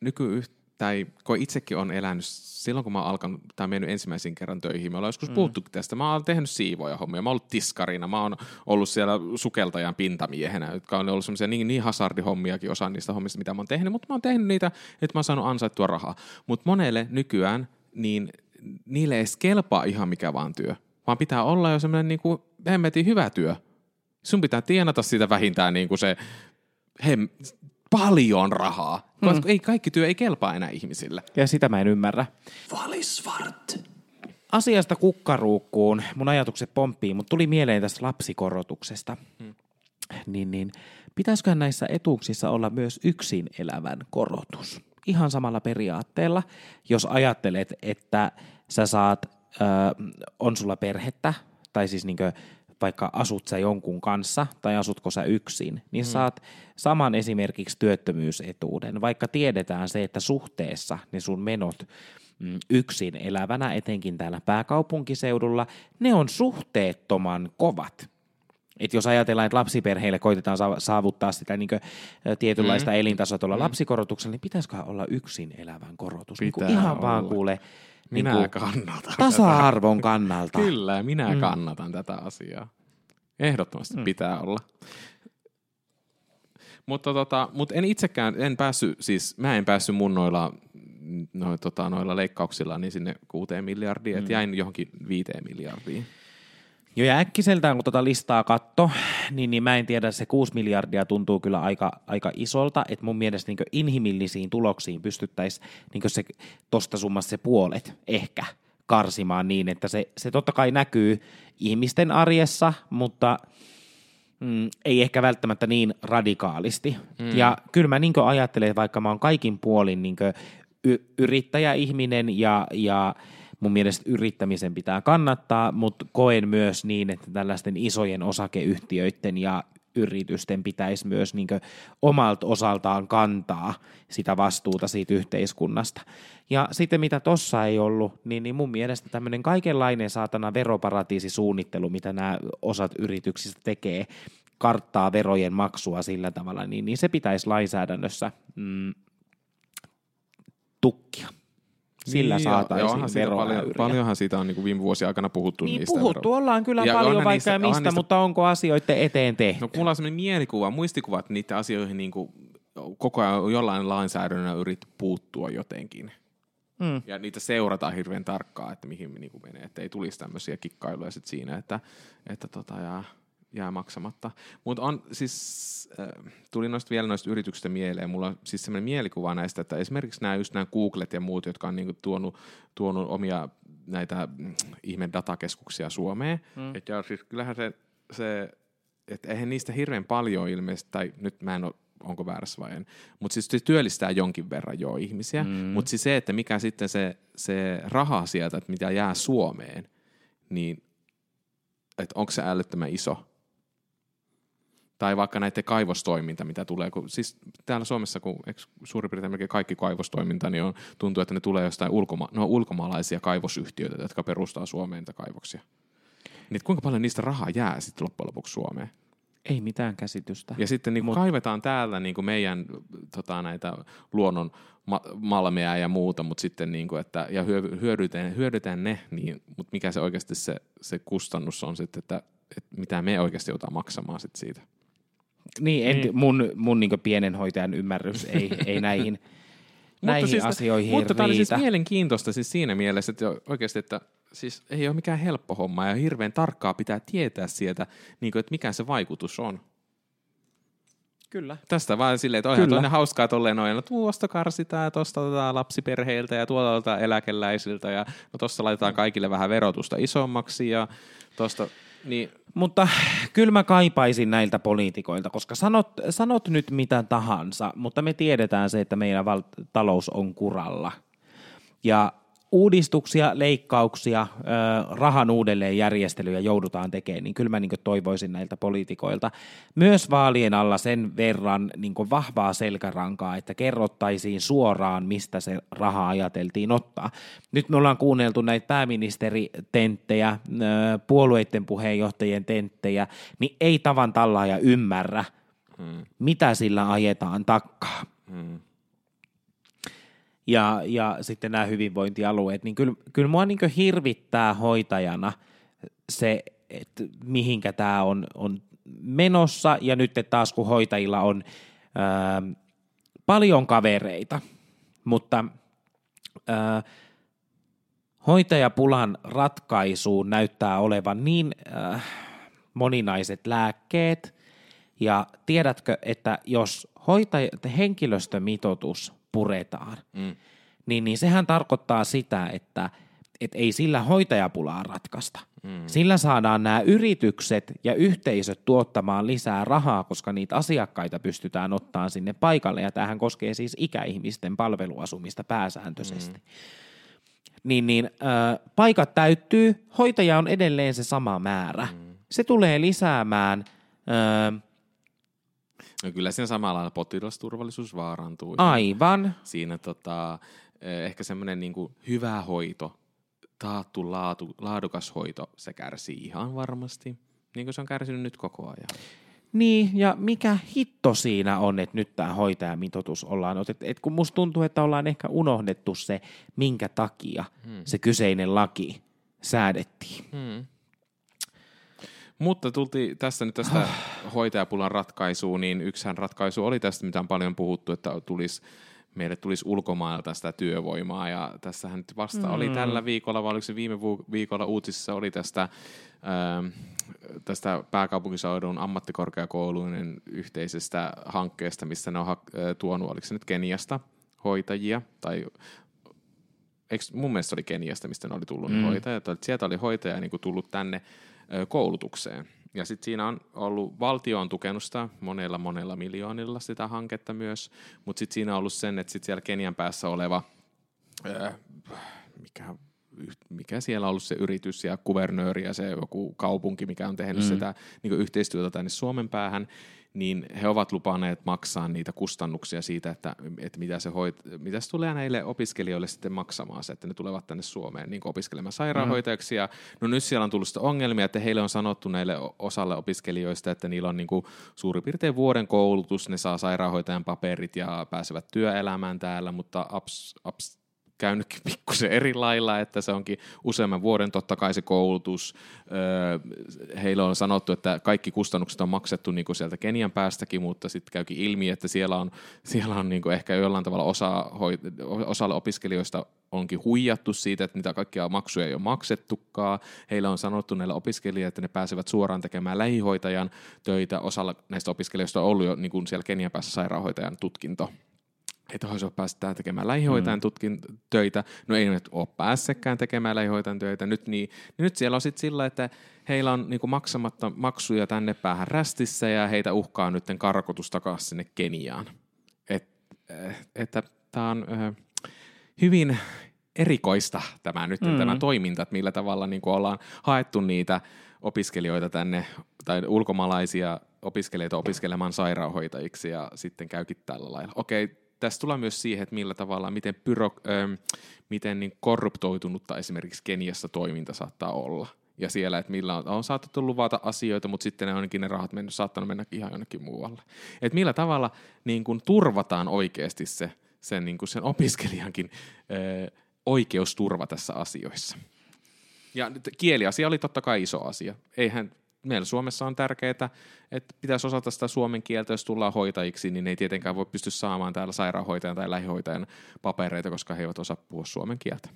nyky tai kun itsekin on elänyt silloin, kun mä oon alkanut, tai mennyt ensimmäisen kerran töihin, me ollaan joskus mm. puhuttu tästä. Mä oon tehnyt siivoja hommia, mä oon ollut tiskarina, mä oon ollut siellä sukeltajan pintamiehenä, jotka on ollut semmoisia niin, niin hasardihommiakin, osa niistä hommista, mitä mä oon tehnyt, mutta mä oon tehnyt niitä, että mä oon saanut ansaittua rahaa. Mutta monelle nykyään, niin niille ei kelpaa ihan mikä vaan työ, vaan pitää olla jo semmoinen niin kuin hemmetin hyvä työ. Sun pitää tienata siitä vähintään niin kuin se hem, paljon rahaa, koska mm. ei, kaikki työ ei kelpaa enää ihmisille. Ja sitä mä en ymmärrä. Valisvart. Asiasta kukkaruukkuun mun ajatukset pomppii, mutta tuli mieleen tästä lapsikorotuksesta. Hmm. Niin, niin, pitäisiköhän näissä etuuksissa olla myös yksin elävän korotus? Ihan samalla periaatteella, jos ajattelet, että sä saat, äh, on sulla perhettä, tai siis niinkö vaikka asut sä jonkun kanssa tai asutko sä yksin, niin mm. saat saman esimerkiksi työttömyysetuuden, vaikka tiedetään se, että suhteessa ne sun menot mm, yksin elävänä, etenkin täällä pääkaupunkiseudulla, ne on suhteettoman kovat. Et jos ajatellaan, että lapsiperheille koitetaan saavuttaa sitä niin tietynlaista mm. elintasoa tuolla mm. lapsikorotuksella, niin pitäisikö olla yksin elävän korotus? Niin ihan olla. vaan kuule minä niin kannatan Tasa-arvon tätä. kannalta. Kyllä, minä mm. kannatan tätä asiaa. Ehdottomasti mm. pitää olla. Mutta tota, mut en itsekään, en päässyt, siis mä en päässyt mun noilla, no, tota, noilla leikkauksilla niin sinne kuuteen miljardiin, mm. että jäin johonkin viiteen miljardiin. Joo, ja äkkiseltään kun tuota listaa katto, niin, niin mä en tiedä, se 6 miljardia tuntuu kyllä aika, aika isolta, että mun mielestä niin inhimillisiin tuloksiin pystyttäisiin niin se tosta summassa se puolet ehkä karsimaan niin, että se, se totta kai näkyy ihmisten arjessa, mutta mm, ei ehkä välttämättä niin radikaalisti. Mm. Ja kyllä mä niin ajattelen, että vaikka mä oon kaikin puolin niin y- yrittäjäihminen ja, ja – mun mielestä yrittämisen pitää kannattaa, mutta koen myös niin, että tällaisten isojen osakeyhtiöiden ja yritysten pitäisi myös niin omalta osaltaan kantaa sitä vastuuta siitä yhteiskunnasta. Ja sitten mitä tossa ei ollut, niin, niin mun mielestä tämmöinen kaikenlainen saatana veroparatiisisuunnittelu, mitä nämä osat yrityksistä tekee, karttaa verojen maksua sillä tavalla, niin, niin se pitäisi lainsäädännössä mm, tukkia. Sillä niin, saataisiin veroa paljon, Paljonhan siitä on niin kuin viime vuosien aikana puhuttu niin, niistä. puhuttu vero... ollaan kyllä ja paljon vaikka niistä, mistä, niistä... mutta onko asioiden eteen tehty? No mulla on sellainen mielikuva, muistikuva, että niitä asioihin niin kuin koko ajan jollain lainsäädännöllä yrit puuttua jotenkin. Mm. Ja niitä seurataan hirveän tarkkaan, että mihin niin kuin menee, että ei tulisi tämmöisiä kikkailuja sit siinä, että, että tota, ja, jää maksamatta. Mutta on siis, äh, tuli noista vielä noista yrityksistä mieleen, mulla on siis semmoinen mielikuva näistä, että esimerkiksi nämä just nämä Googlet ja muut, jotka on niinku tuonut, tuonut omia näitä mm, ihme datakeskuksia Suomeen, mm. että siis kyllähän se, se että eihän niistä hirveän paljon ilmeisesti, tai nyt mä en ole onko väärässä vai en. Mutta siis se työllistää jonkin verran jo ihmisiä. Mm. Mutta siis se, että mikä sitten se, se raha sieltä, että mitä jää Suomeen, niin että onko se älyttömän iso tai vaikka näiden kaivostoiminta, mitä tulee, kun, siis täällä Suomessa, kun suurin piirtein melkein kaikki kaivostoiminta, niin on, tuntuu, että ne tulee jostain ulkoma- no, ulkomaalaisia kaivosyhtiöitä, jotka perustaa Suomeen niitä kaivoksia. Niin kuinka paljon niistä rahaa jää sitten loppujen lopuksi Suomeen? Ei mitään käsitystä. Ja sitten niin Mut... kaivetaan täällä niin kuin meidän tota, näitä luonnon ma- malmeja ja muuta, mutta sitten niin kuin, että, ja hyödytään, hyödytään ne, niin, mutta mikä se oikeasti se, se kustannus on sitten, että, että mitä me oikeasti joudutaan maksamaan sitten siitä. Niin, en, niin. mun, mun niin pienen hoitajan ymmärrys ei, ei näihin, näihin siis, asioihin Mutta tämä on siis mielenkiintoista siis siinä mielessä, että oikeasti, että siis ei ole mikään helppo homma ja hirveän tarkkaa pitää tietää sieltä, niin kuin, että mikä se vaikutus on. Kyllä. Tästä vaan silleen, että onhan toinen hauskaa tolleen noin, no tuosta karsitaan ja tuosta otetaan lapsiperheiltä ja tuolta eläkeläisiltä ja no tuossa laitetaan kaikille vähän verotusta isommaksi ja tuosta niin. Mutta kyllä mä kaipaisin näiltä poliitikoilta, koska sanot, sanot nyt mitä tahansa, mutta me tiedetään se, että meidän val- talous on kuralla. Ja uudistuksia, leikkauksia, rahan uudelleenjärjestelyjä joudutaan tekemään, niin kyllä mä niin toivoisin näiltä poliitikoilta myös vaalien alla sen verran niin vahvaa selkärankaa, että kerrottaisiin suoraan, mistä se raha ajateltiin ottaa. Nyt me ollaan kuunneltu näitä pääministeritenttejä, puolueiden puheenjohtajien tenttejä, niin ei tavan tallaaja ymmärrä, hmm. mitä sillä ajetaan takkaa. Hmm ja, ja sitten nämä hyvinvointialueet, niin kyllä, kyllä mua niin hirvittää hoitajana se, että mihinkä tämä on, on menossa, ja nyt taas kun hoitajilla on ää, paljon kavereita, mutta ää, hoitajapulan ratkaisuun näyttää olevan niin ää, moninaiset lääkkeet, ja tiedätkö, että jos hoitaja, henkilöstömitoitus puretaan, mm. niin, niin sehän tarkoittaa sitä, että et ei sillä hoitajapulaa ratkaista. Mm. Sillä saadaan nämä yritykset ja yhteisöt tuottamaan lisää rahaa, koska niitä asiakkaita pystytään ottamaan sinne paikalle. Ja tämähän koskee siis ikäihmisten palveluasumista pääsääntöisesti. Mm. Niin, niin äh, paikat täyttyy, hoitaja on edelleen se sama määrä. Mm. Se tulee lisäämään äh, No kyllä siinä samalla lailla potilasturvallisuus vaarantuu. Aivan. Siinä tota, eh, ehkä semmoinen niin hyvä hoito, taattu laatu, laadukas hoito, se kärsii ihan varmasti, niin kuin se on kärsinyt nyt koko ajan. Niin, ja mikä hitto siinä on, että nyt tämä hoitajamitoitus ollaan otettu. Et kun musta tuntuu, että ollaan ehkä unohdettu se, minkä takia hmm. se kyseinen laki säädettiin. Hmm. Mutta tultiin tässä nyt tästä hoitajapulan ratkaisuun, niin yksihän ratkaisu oli tästä, mitä on paljon puhuttu, että tulisi meille tulisi ulkomailta sitä työvoimaa, ja tässähän nyt vasta mm. oli tällä viikolla, vai oliko se viime viikolla uutisissa oli tästä, ää, ähm, tästä pääkaupunkiseudun ammattikorkeakoulujen yhteisestä hankkeesta, missä ne on ha- äh, tuonut, oliko se nyt Keniasta hoitajia, tai eikö, mun mielestä oli Keniasta, mistä ne oli tullut mm. hoitajat, sieltä oli hoitaja niin kuin tullut tänne koulutukseen. Ja sitten siinä on ollut, valtio on tukenut sitä monella monella miljoonilla sitä hanketta myös, mutta sitten siinä on ollut sen, että sitten siellä Kenian päässä oleva, ää, mikä, mikä siellä on ollut se yritys ja kuvernööri ja se joku kaupunki, mikä on tehnyt mm. sitä niin yhteistyötä tänne Suomen päähän, niin he ovat lupaneet maksaa niitä kustannuksia siitä, että, että mitä, se hoit, mitä se tulee näille opiskelijoille sitten maksamaan se, että ne tulevat tänne Suomeen niin opiskelemaan sairaanhoitajaksi. Ja, no nyt siellä on tullut sitä ongelmia, että heille on sanottu näille osalle opiskelijoista, että niillä on niin kuin suurin piirtein vuoden koulutus, ne saa sairaanhoitajan paperit ja pääsevät työelämään täällä, mutta ups, ups, käynytkin pikkusen eri lailla, että se onkin useamman vuoden totta kai se koulutus. Heillä on sanottu, että kaikki kustannukset on maksettu niin kuin sieltä Kenian päästäkin, mutta sitten käykin ilmi, että siellä on, siellä on niin kuin ehkä jollain tavalla osa, osalle opiskelijoista onkin huijattu siitä, että niitä kaikkia maksuja ei ole maksettukaan. Heillä on sanottu näille opiskelijoille, että ne pääsevät suoraan tekemään lähihoitajan töitä. Osalla näistä opiskelijoista on ollut jo niin kuin siellä Kenian päässä sairaanhoitajan tutkinto että olisi päästä tekemään lähihoitajan mm. tutkin töitä. No ei nyt ole päässekään tekemään lähihoitajan töitä. Nyt, niin, niin nyt siellä on sitten sillä, että heillä on niin maksamatta maksuja tänne päähän rästissä ja heitä uhkaa nyt karkotus takaisin sinne Keniaan. Et, eh, että tämä on äh, hyvin erikoista tämä nyt mm. tämä toiminta, että millä tavalla niin ollaan haettu niitä opiskelijoita tänne tai ulkomaalaisia opiskelijoita opiskelemaan sairaanhoitajiksi ja sitten käykin tällä lailla. Okei, tässä tulee myös siihen, että millä tavalla, miten, pyro, ähm, miten niin korruptoitunutta esimerkiksi Keniassa toiminta saattaa olla. Ja siellä, että millä on, on saatettu luvata asioita, mutta sitten ne onkin ne rahat mennyt, saattanut mennä ihan jonnekin muualle. Et millä tavalla niin kun turvataan oikeasti se, sen, niin kun sen opiskelijankin äh, oikeusturva tässä asioissa. Ja kieliasia oli totta kai iso asia. Eihän meillä Suomessa on tärkeää, että pitäisi osata sitä suomen kieltä, jos tullaan hoitajiksi, niin ei tietenkään voi pysty saamaan täällä sairaanhoitajan tai lähihoitajan papereita, koska he eivät osaa puhua suomen kieltä.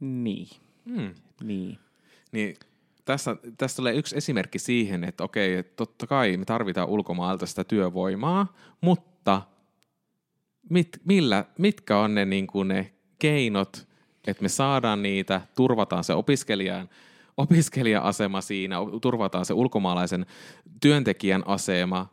Niin. Hmm. Niin. Niin tässä, tässä tulee yksi esimerkki siihen, että okei, totta kai me tarvitaan ulkomailta sitä työvoimaa, mutta mit, millä, mitkä on ne, niin kuin ne keinot, että me saadaan niitä, turvataan se opiskelijan opiskelija-asema siinä, turvataan se ulkomaalaisen työntekijän asema,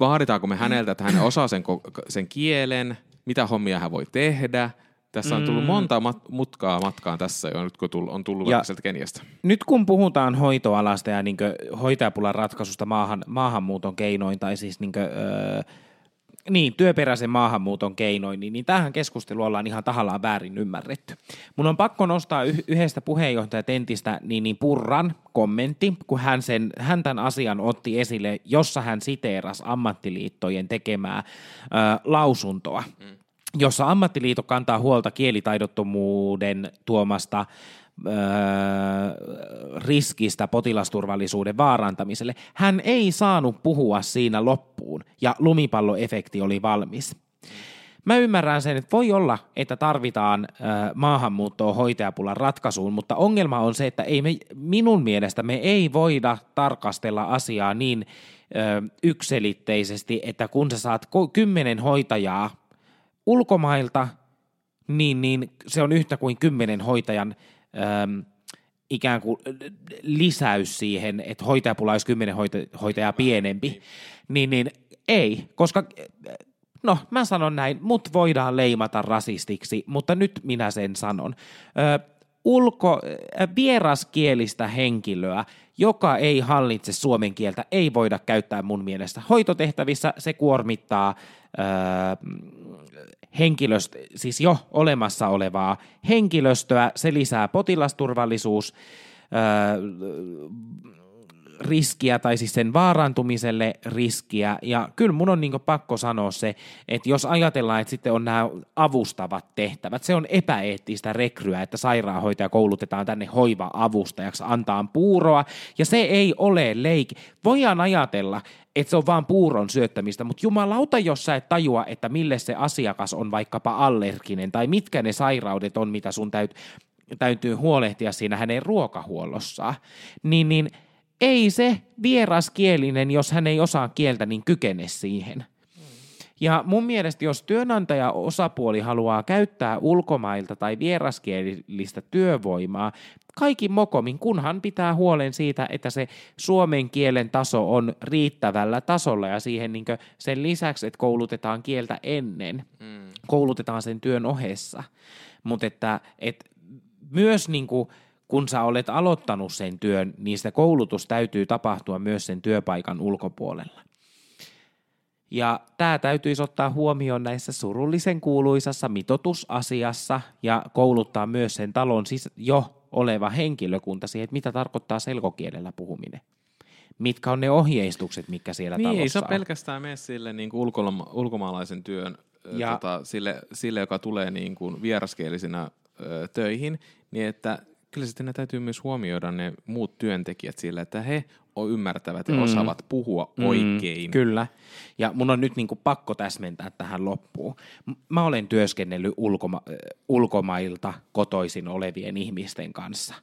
vaaditaanko me häneltä, että hän osaa sen, sen kielen, mitä hommia hän voi tehdä, Tässä on tullut monta mat- mutkaa matkaan tässä jo, nyt kun on tullut Ja- sieltä Keniasta. Nyt kun puhutaan hoitoalasta ja niin hoitajapulan ratkaisusta maahan, maahanmuuton keinoin, tai siis niin kuin, öö, niin, työperäisen maahanmuuton keinoin, niin, niin tähän keskustelu ollaan ihan tahallaan väärin ymmärretty. Mun on pakko nostaa yh- yhdestä puheenjohtajatentistä niin, niin Purran kommentti, kun hän, sen, hän tämän asian otti esille, jossa hän siteerasi ammattiliittojen tekemää ö, lausuntoa, mm. jossa ammattiliitto kantaa huolta kielitaidottomuuden tuomasta riskistä potilasturvallisuuden vaarantamiselle. Hän ei saanut puhua siinä loppuun ja lumipalloefekti oli valmis. Mä ymmärrän sen, että voi olla, että tarvitaan ö, maahanmuuttoa hoitajapulan ratkaisuun, mutta ongelma on se, että ei me, minun mielestä me ei voida tarkastella asiaa niin ö, ykselitteisesti, että kun sä saat kymmenen hoitajaa ulkomailta, niin, niin se on yhtä kuin kymmenen hoitajan äm, ikään kuin lisäys siihen, että hoitajapula olisi kymmenen hoita- hoitajaa pienempi, niin, niin ei, koska no mä sanon näin, mut voidaan leimata rasistiksi, mutta nyt minä sen sanon. Ö, ulko, vieraskielistä henkilöä, joka ei hallitse suomen kieltä, ei voida käyttää mun mielestä. Hoitotehtävissä se kuormittaa ö, henkilöstö, siis jo olemassa olevaa henkilöstöä, se lisää potilasturvallisuus, ö, riskiä tai siis sen vaarantumiselle riskiä. Ja kyllä mun on niin pakko sanoa se, että jos ajatellaan, että sitten on nämä avustavat tehtävät, se on epäeettistä rekryä, että sairaanhoitaja koulutetaan tänne hoiva-avustajaksi, antaa puuroa, ja se ei ole leik. Voidaan ajatella, että se on vaan puuron syöttämistä, mutta jumalauta, jos sä et tajua, että mille se asiakas on vaikkapa allerginen, tai mitkä ne sairaudet on, mitä sun täyt, täytyy huolehtia siinä hänen ruokahuollossaan, niin, niin ei se vieraskielinen, jos hän ei osaa kieltä, niin kykene siihen. Ja mun mielestä, jos työnantaja osapuoli haluaa käyttää ulkomailta tai vieraskielistä työvoimaa, kaikki mokomin, kunhan pitää huolen siitä, että se suomen kielen taso on riittävällä tasolla ja siihen niin sen lisäksi, että koulutetaan kieltä ennen, mm. koulutetaan sen työn ohessa. Mutta että, että myös niin kuin, kun sä olet aloittanut sen työn, niin se koulutus täytyy tapahtua myös sen työpaikan ulkopuolella. Ja tämä täytyisi ottaa huomioon näissä surullisen kuuluisassa mitotusasiassa ja kouluttaa myös sen talon sis- jo oleva henkilökunta siihen, että mitä tarkoittaa selkokielellä puhuminen. Mitkä on ne ohjeistukset, mitkä siellä niin, talossa ei se on. pelkästään mene sille niin kuin ulkoma- ulkomaalaisen työn ja, tota, sille, sille, joka tulee niin kuin vieraskielisenä ö, töihin, niin että kyllä sitten ne täytyy myös huomioida ne muut työntekijät sille, että he ymmärtävät ja mm. osaavat puhua mm, oikein. Kyllä. Ja mun on nyt niinku pakko täsmentää tähän loppuun. Mä olen työskennellyt ulkoma- ulkomailta kotoisin olevien ihmisten kanssa.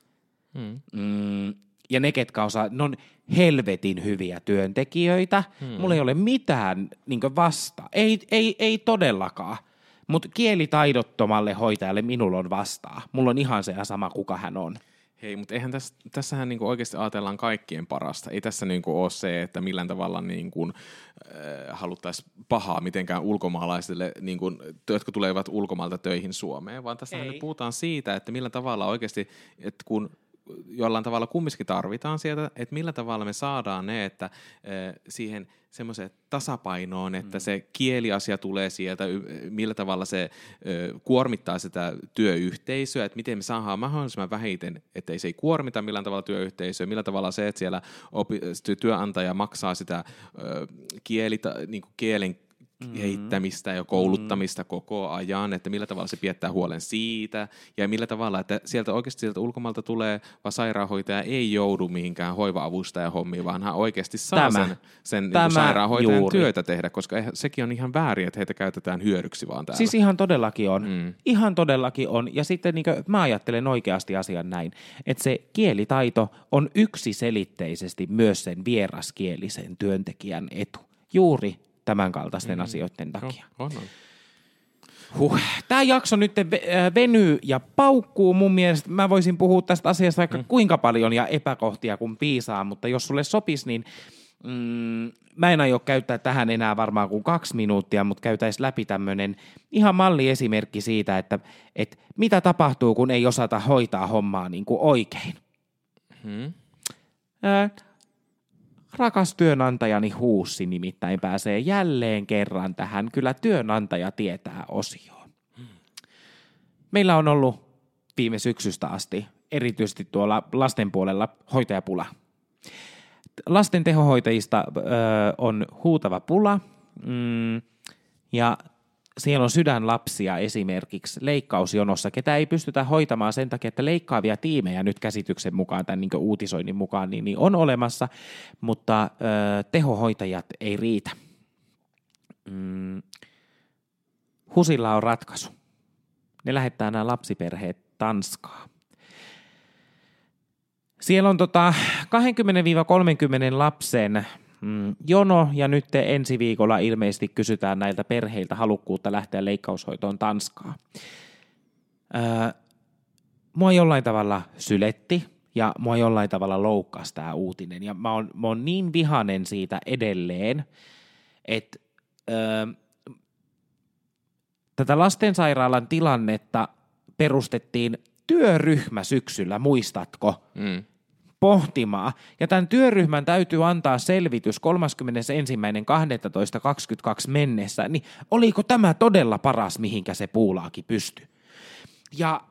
Mm. Mm, ja ne, ketkä osaa, ne on helvetin hyviä työntekijöitä. Hmm. Mulla ei ole mitään niin vasta. Ei, ei, ei todellakaan. Mutta kielitaidottomalle hoitajalle minulla on vastaa. Mulla on ihan se sama, kuka hän on. Hei, mutta eihän tässä, tässähän niinku oikeasti ajatellaan kaikkien parasta. Ei tässä niinku ole se, että millään tavalla niinku, äh, haluttaisiin pahaa mitenkään ulkomaalaisille, niinku, jotka tulevat ulkomailta töihin Suomeen, vaan tässä nyt puhutaan siitä, että millä tavalla oikeasti, että kun jollain tavalla kumminkin tarvitaan sieltä, että millä tavalla me saadaan ne, että siihen semmoiseen tasapainoon, että mm. se kieliasia tulee sieltä, millä tavalla se kuormittaa sitä työyhteisöä, että miten me saadaan mahdollisimman vähiten, että ei se ei kuormita millään tavalla työyhteisöä, millä tavalla se, että siellä opi- ty- työnantaja maksaa sitä ö, kieli, niin kuin kielen kehittämistä ja kouluttamista mm. koko ajan, että millä tavalla se piettää huolen siitä ja millä tavalla, että sieltä oikeasti sieltä ulkomailta tulee, vaan sairaanhoitaja ei joudu mihinkään hoiva-avustajan hommiin, vaan hän oikeasti saa Tämä. sen, sen Tämä niin sairaanhoitajan juuri. työtä tehdä, koska sekin on ihan väärin, että heitä käytetään hyödyksi vaan täällä. Siis ihan todellakin on. Mm. Ihan todellakin on. Ja sitten niin mä ajattelen oikeasti asian näin, että se kielitaito on yksiselitteisesti myös sen vieraskielisen työntekijän etu. Juuri tämän kaltaisten mm. asioiden takia. on, on. Huh. Tämä jakso nyt ve- äh, venyy ja paukkuu mun mielestä. Mä voisin puhua tästä asiasta vaikka mm. kuinka paljon ja epäkohtia kuin piisaa, mutta jos sulle sopisi, niin mm, mä en aio käyttää tähän enää varmaan kuin kaksi minuuttia, mutta käytäisiin läpi tämmöinen ihan malliesimerkki siitä, että, että mitä tapahtuu, kun ei osata hoitaa hommaa niin kuin oikein. Hmm. Ää, rakas työnantajani Huussi nimittäin pääsee jälleen kerran tähän kyllä työnantaja tietää osioon. Meillä on ollut viime syksystä asti, erityisesti tuolla lasten puolella, hoitajapula. Lasten tehohoitajista ö, on huutava pula, mm, ja siellä on sydänlapsia esimerkiksi leikkausjonossa, ketä ei pystytä hoitamaan sen takia, että leikkaavia tiimejä nyt käsityksen mukaan, tämän niin uutisoinnin mukaan, niin, niin on olemassa, mutta ö, tehohoitajat ei riitä. Mm. Husilla on ratkaisu. Ne lähettää nämä lapsiperheet Tanskaa. Siellä on tota 20-30 lapsen mm, jono ja nyt ensi viikolla ilmeisesti kysytään näiltä perheiltä halukkuutta lähteä leikkaushoitoon Tanskaa. Öö, mua jollain tavalla syletti ja mua jollain tavalla loukkasi tämä uutinen ja mä oon, mä oon niin vihanen siitä edelleen, että öö, tätä lastensairaalan tilannetta perustettiin työryhmä syksyllä, muistatko? Mm. Pohtimaan. Ja tämän työryhmän täytyy antaa selvitys 31.12.22 mennessä, niin oliko tämä todella paras, mihinkä se puulaakin pystyi? Ja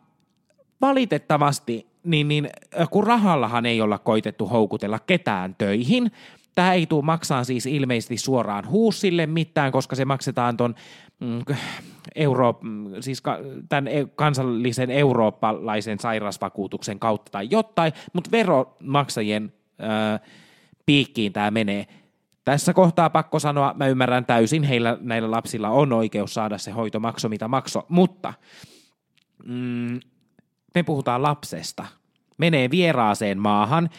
valitettavasti, niin, niin kun rahallahan ei olla koitettu houkutella ketään töihin, Tämä ei tule maksaa siis ilmeisesti suoraan huussille mitään, koska se maksetaan ton mm, euro, siis tämän e, kansallisen eurooppalaisen sairausvakuutuksen kautta tai jotain, mutta veromaksajien ää, piikkiin tämä menee. Tässä kohtaa pakko sanoa, mä ymmärrän täysin, heillä näillä lapsilla on oikeus saada se hoitomakso, mitä makso, mutta mm, me puhutaan lapsesta, menee vieraaseen maahan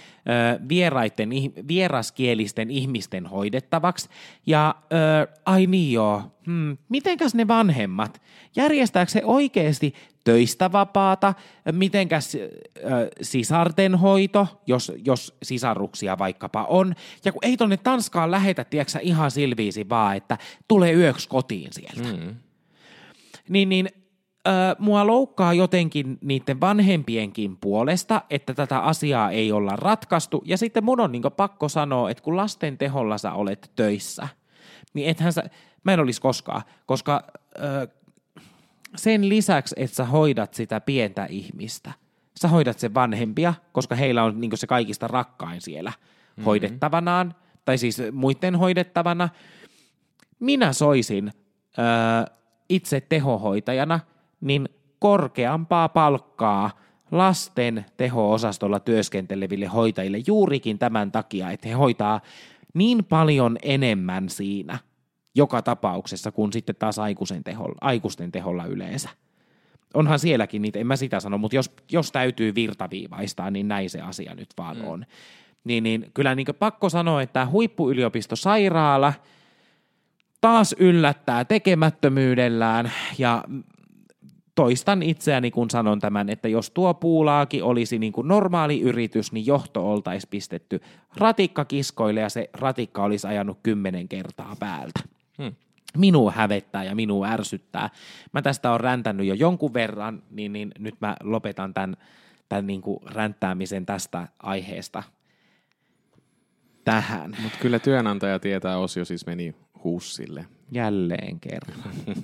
vieraiden, vieraskielisten ihmisten hoidettavaksi. Ja ö, ai niin joo, hmm, mitenkäs ne vanhemmat? Järjestääkö se oikeasti töistä vapaata? Mitenkäs ö, sisarten hoito, jos, jos sisaruksia vaikkapa on? Ja kun ei tonne Tanskaan lähetä, tiedätkö ihan silviisi vaan, että tulee yöksi kotiin sieltä. Mm. Niin, niin ö, mua loukkaa jotenkin niiden vanhempienkin puolesta, että tätä asiaa ei olla ratkaistu. Ja sitten mun on niin pakko sanoa, että kun lasten teholla sä olet töissä, niin ethän sä, mä en olisi koskaan, koska ö, sen lisäksi, että sä hoidat sitä pientä ihmistä, sä hoidat sen vanhempia, koska heillä on niin se kaikista rakkain siellä mm-hmm. hoidettavanaan, tai siis muiden hoidettavana. Minä soisin ö, itse tehohoitajana – niin korkeampaa palkkaa lasten teho-osastolla työskenteleville hoitajille juurikin tämän takia, että he hoitaa niin paljon enemmän siinä joka tapauksessa kuin sitten taas aikuisen teholla, aikuisten teholla yleensä. Onhan sielläkin niitä, en mä sitä sano, mutta jos, jos täytyy virtaviivaistaa, niin näin se asia nyt vaan mm. on. Niin, niin kyllä niin pakko sanoa, että huippuyliopistosairaala taas yllättää tekemättömyydellään ja toistan itseäni, kun sanon tämän, että jos tuo puulaakin olisi niin kuin normaali yritys, niin johto oltaisi pistetty ratikka kiskoille ja se ratikka olisi ajanut kymmenen kertaa päältä. Hmm. Minua hävettää ja minua ärsyttää. Mä tästä on räntänyt jo jonkun verran, niin, niin nyt mä lopetan tämän, tämän niin kuin ränttäämisen tästä aiheesta tähän. Mutta kyllä työnantaja tietää, osio siis meni huussille. Jälleen kerran.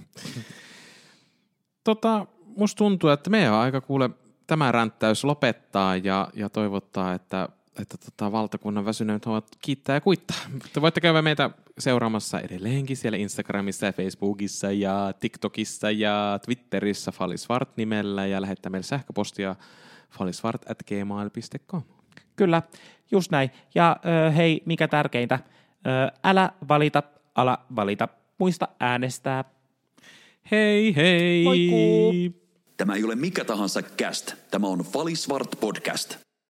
tota, musta tuntuu, että meidän on aika kuule tämä ränttäys lopettaa ja, ja toivottaa, että, että tota, valtakunnan väsyneet ovat kiittää ja kuittaa. Te voitte käydä meitä seuraamassa edelleenkin siellä Instagramissa ja Facebookissa ja TikTokissa ja Twitterissä Falisvart nimellä ja lähettää meille sähköpostia falisvart.gmail.com. Kyllä, just näin. Ja ö, hei, mikä tärkeintä, ö, älä valita, ala valita, muista äänestää Hei hei! Moikku! Tämä ei ole mikä tahansa cast. Tämä on Falisvart podcast.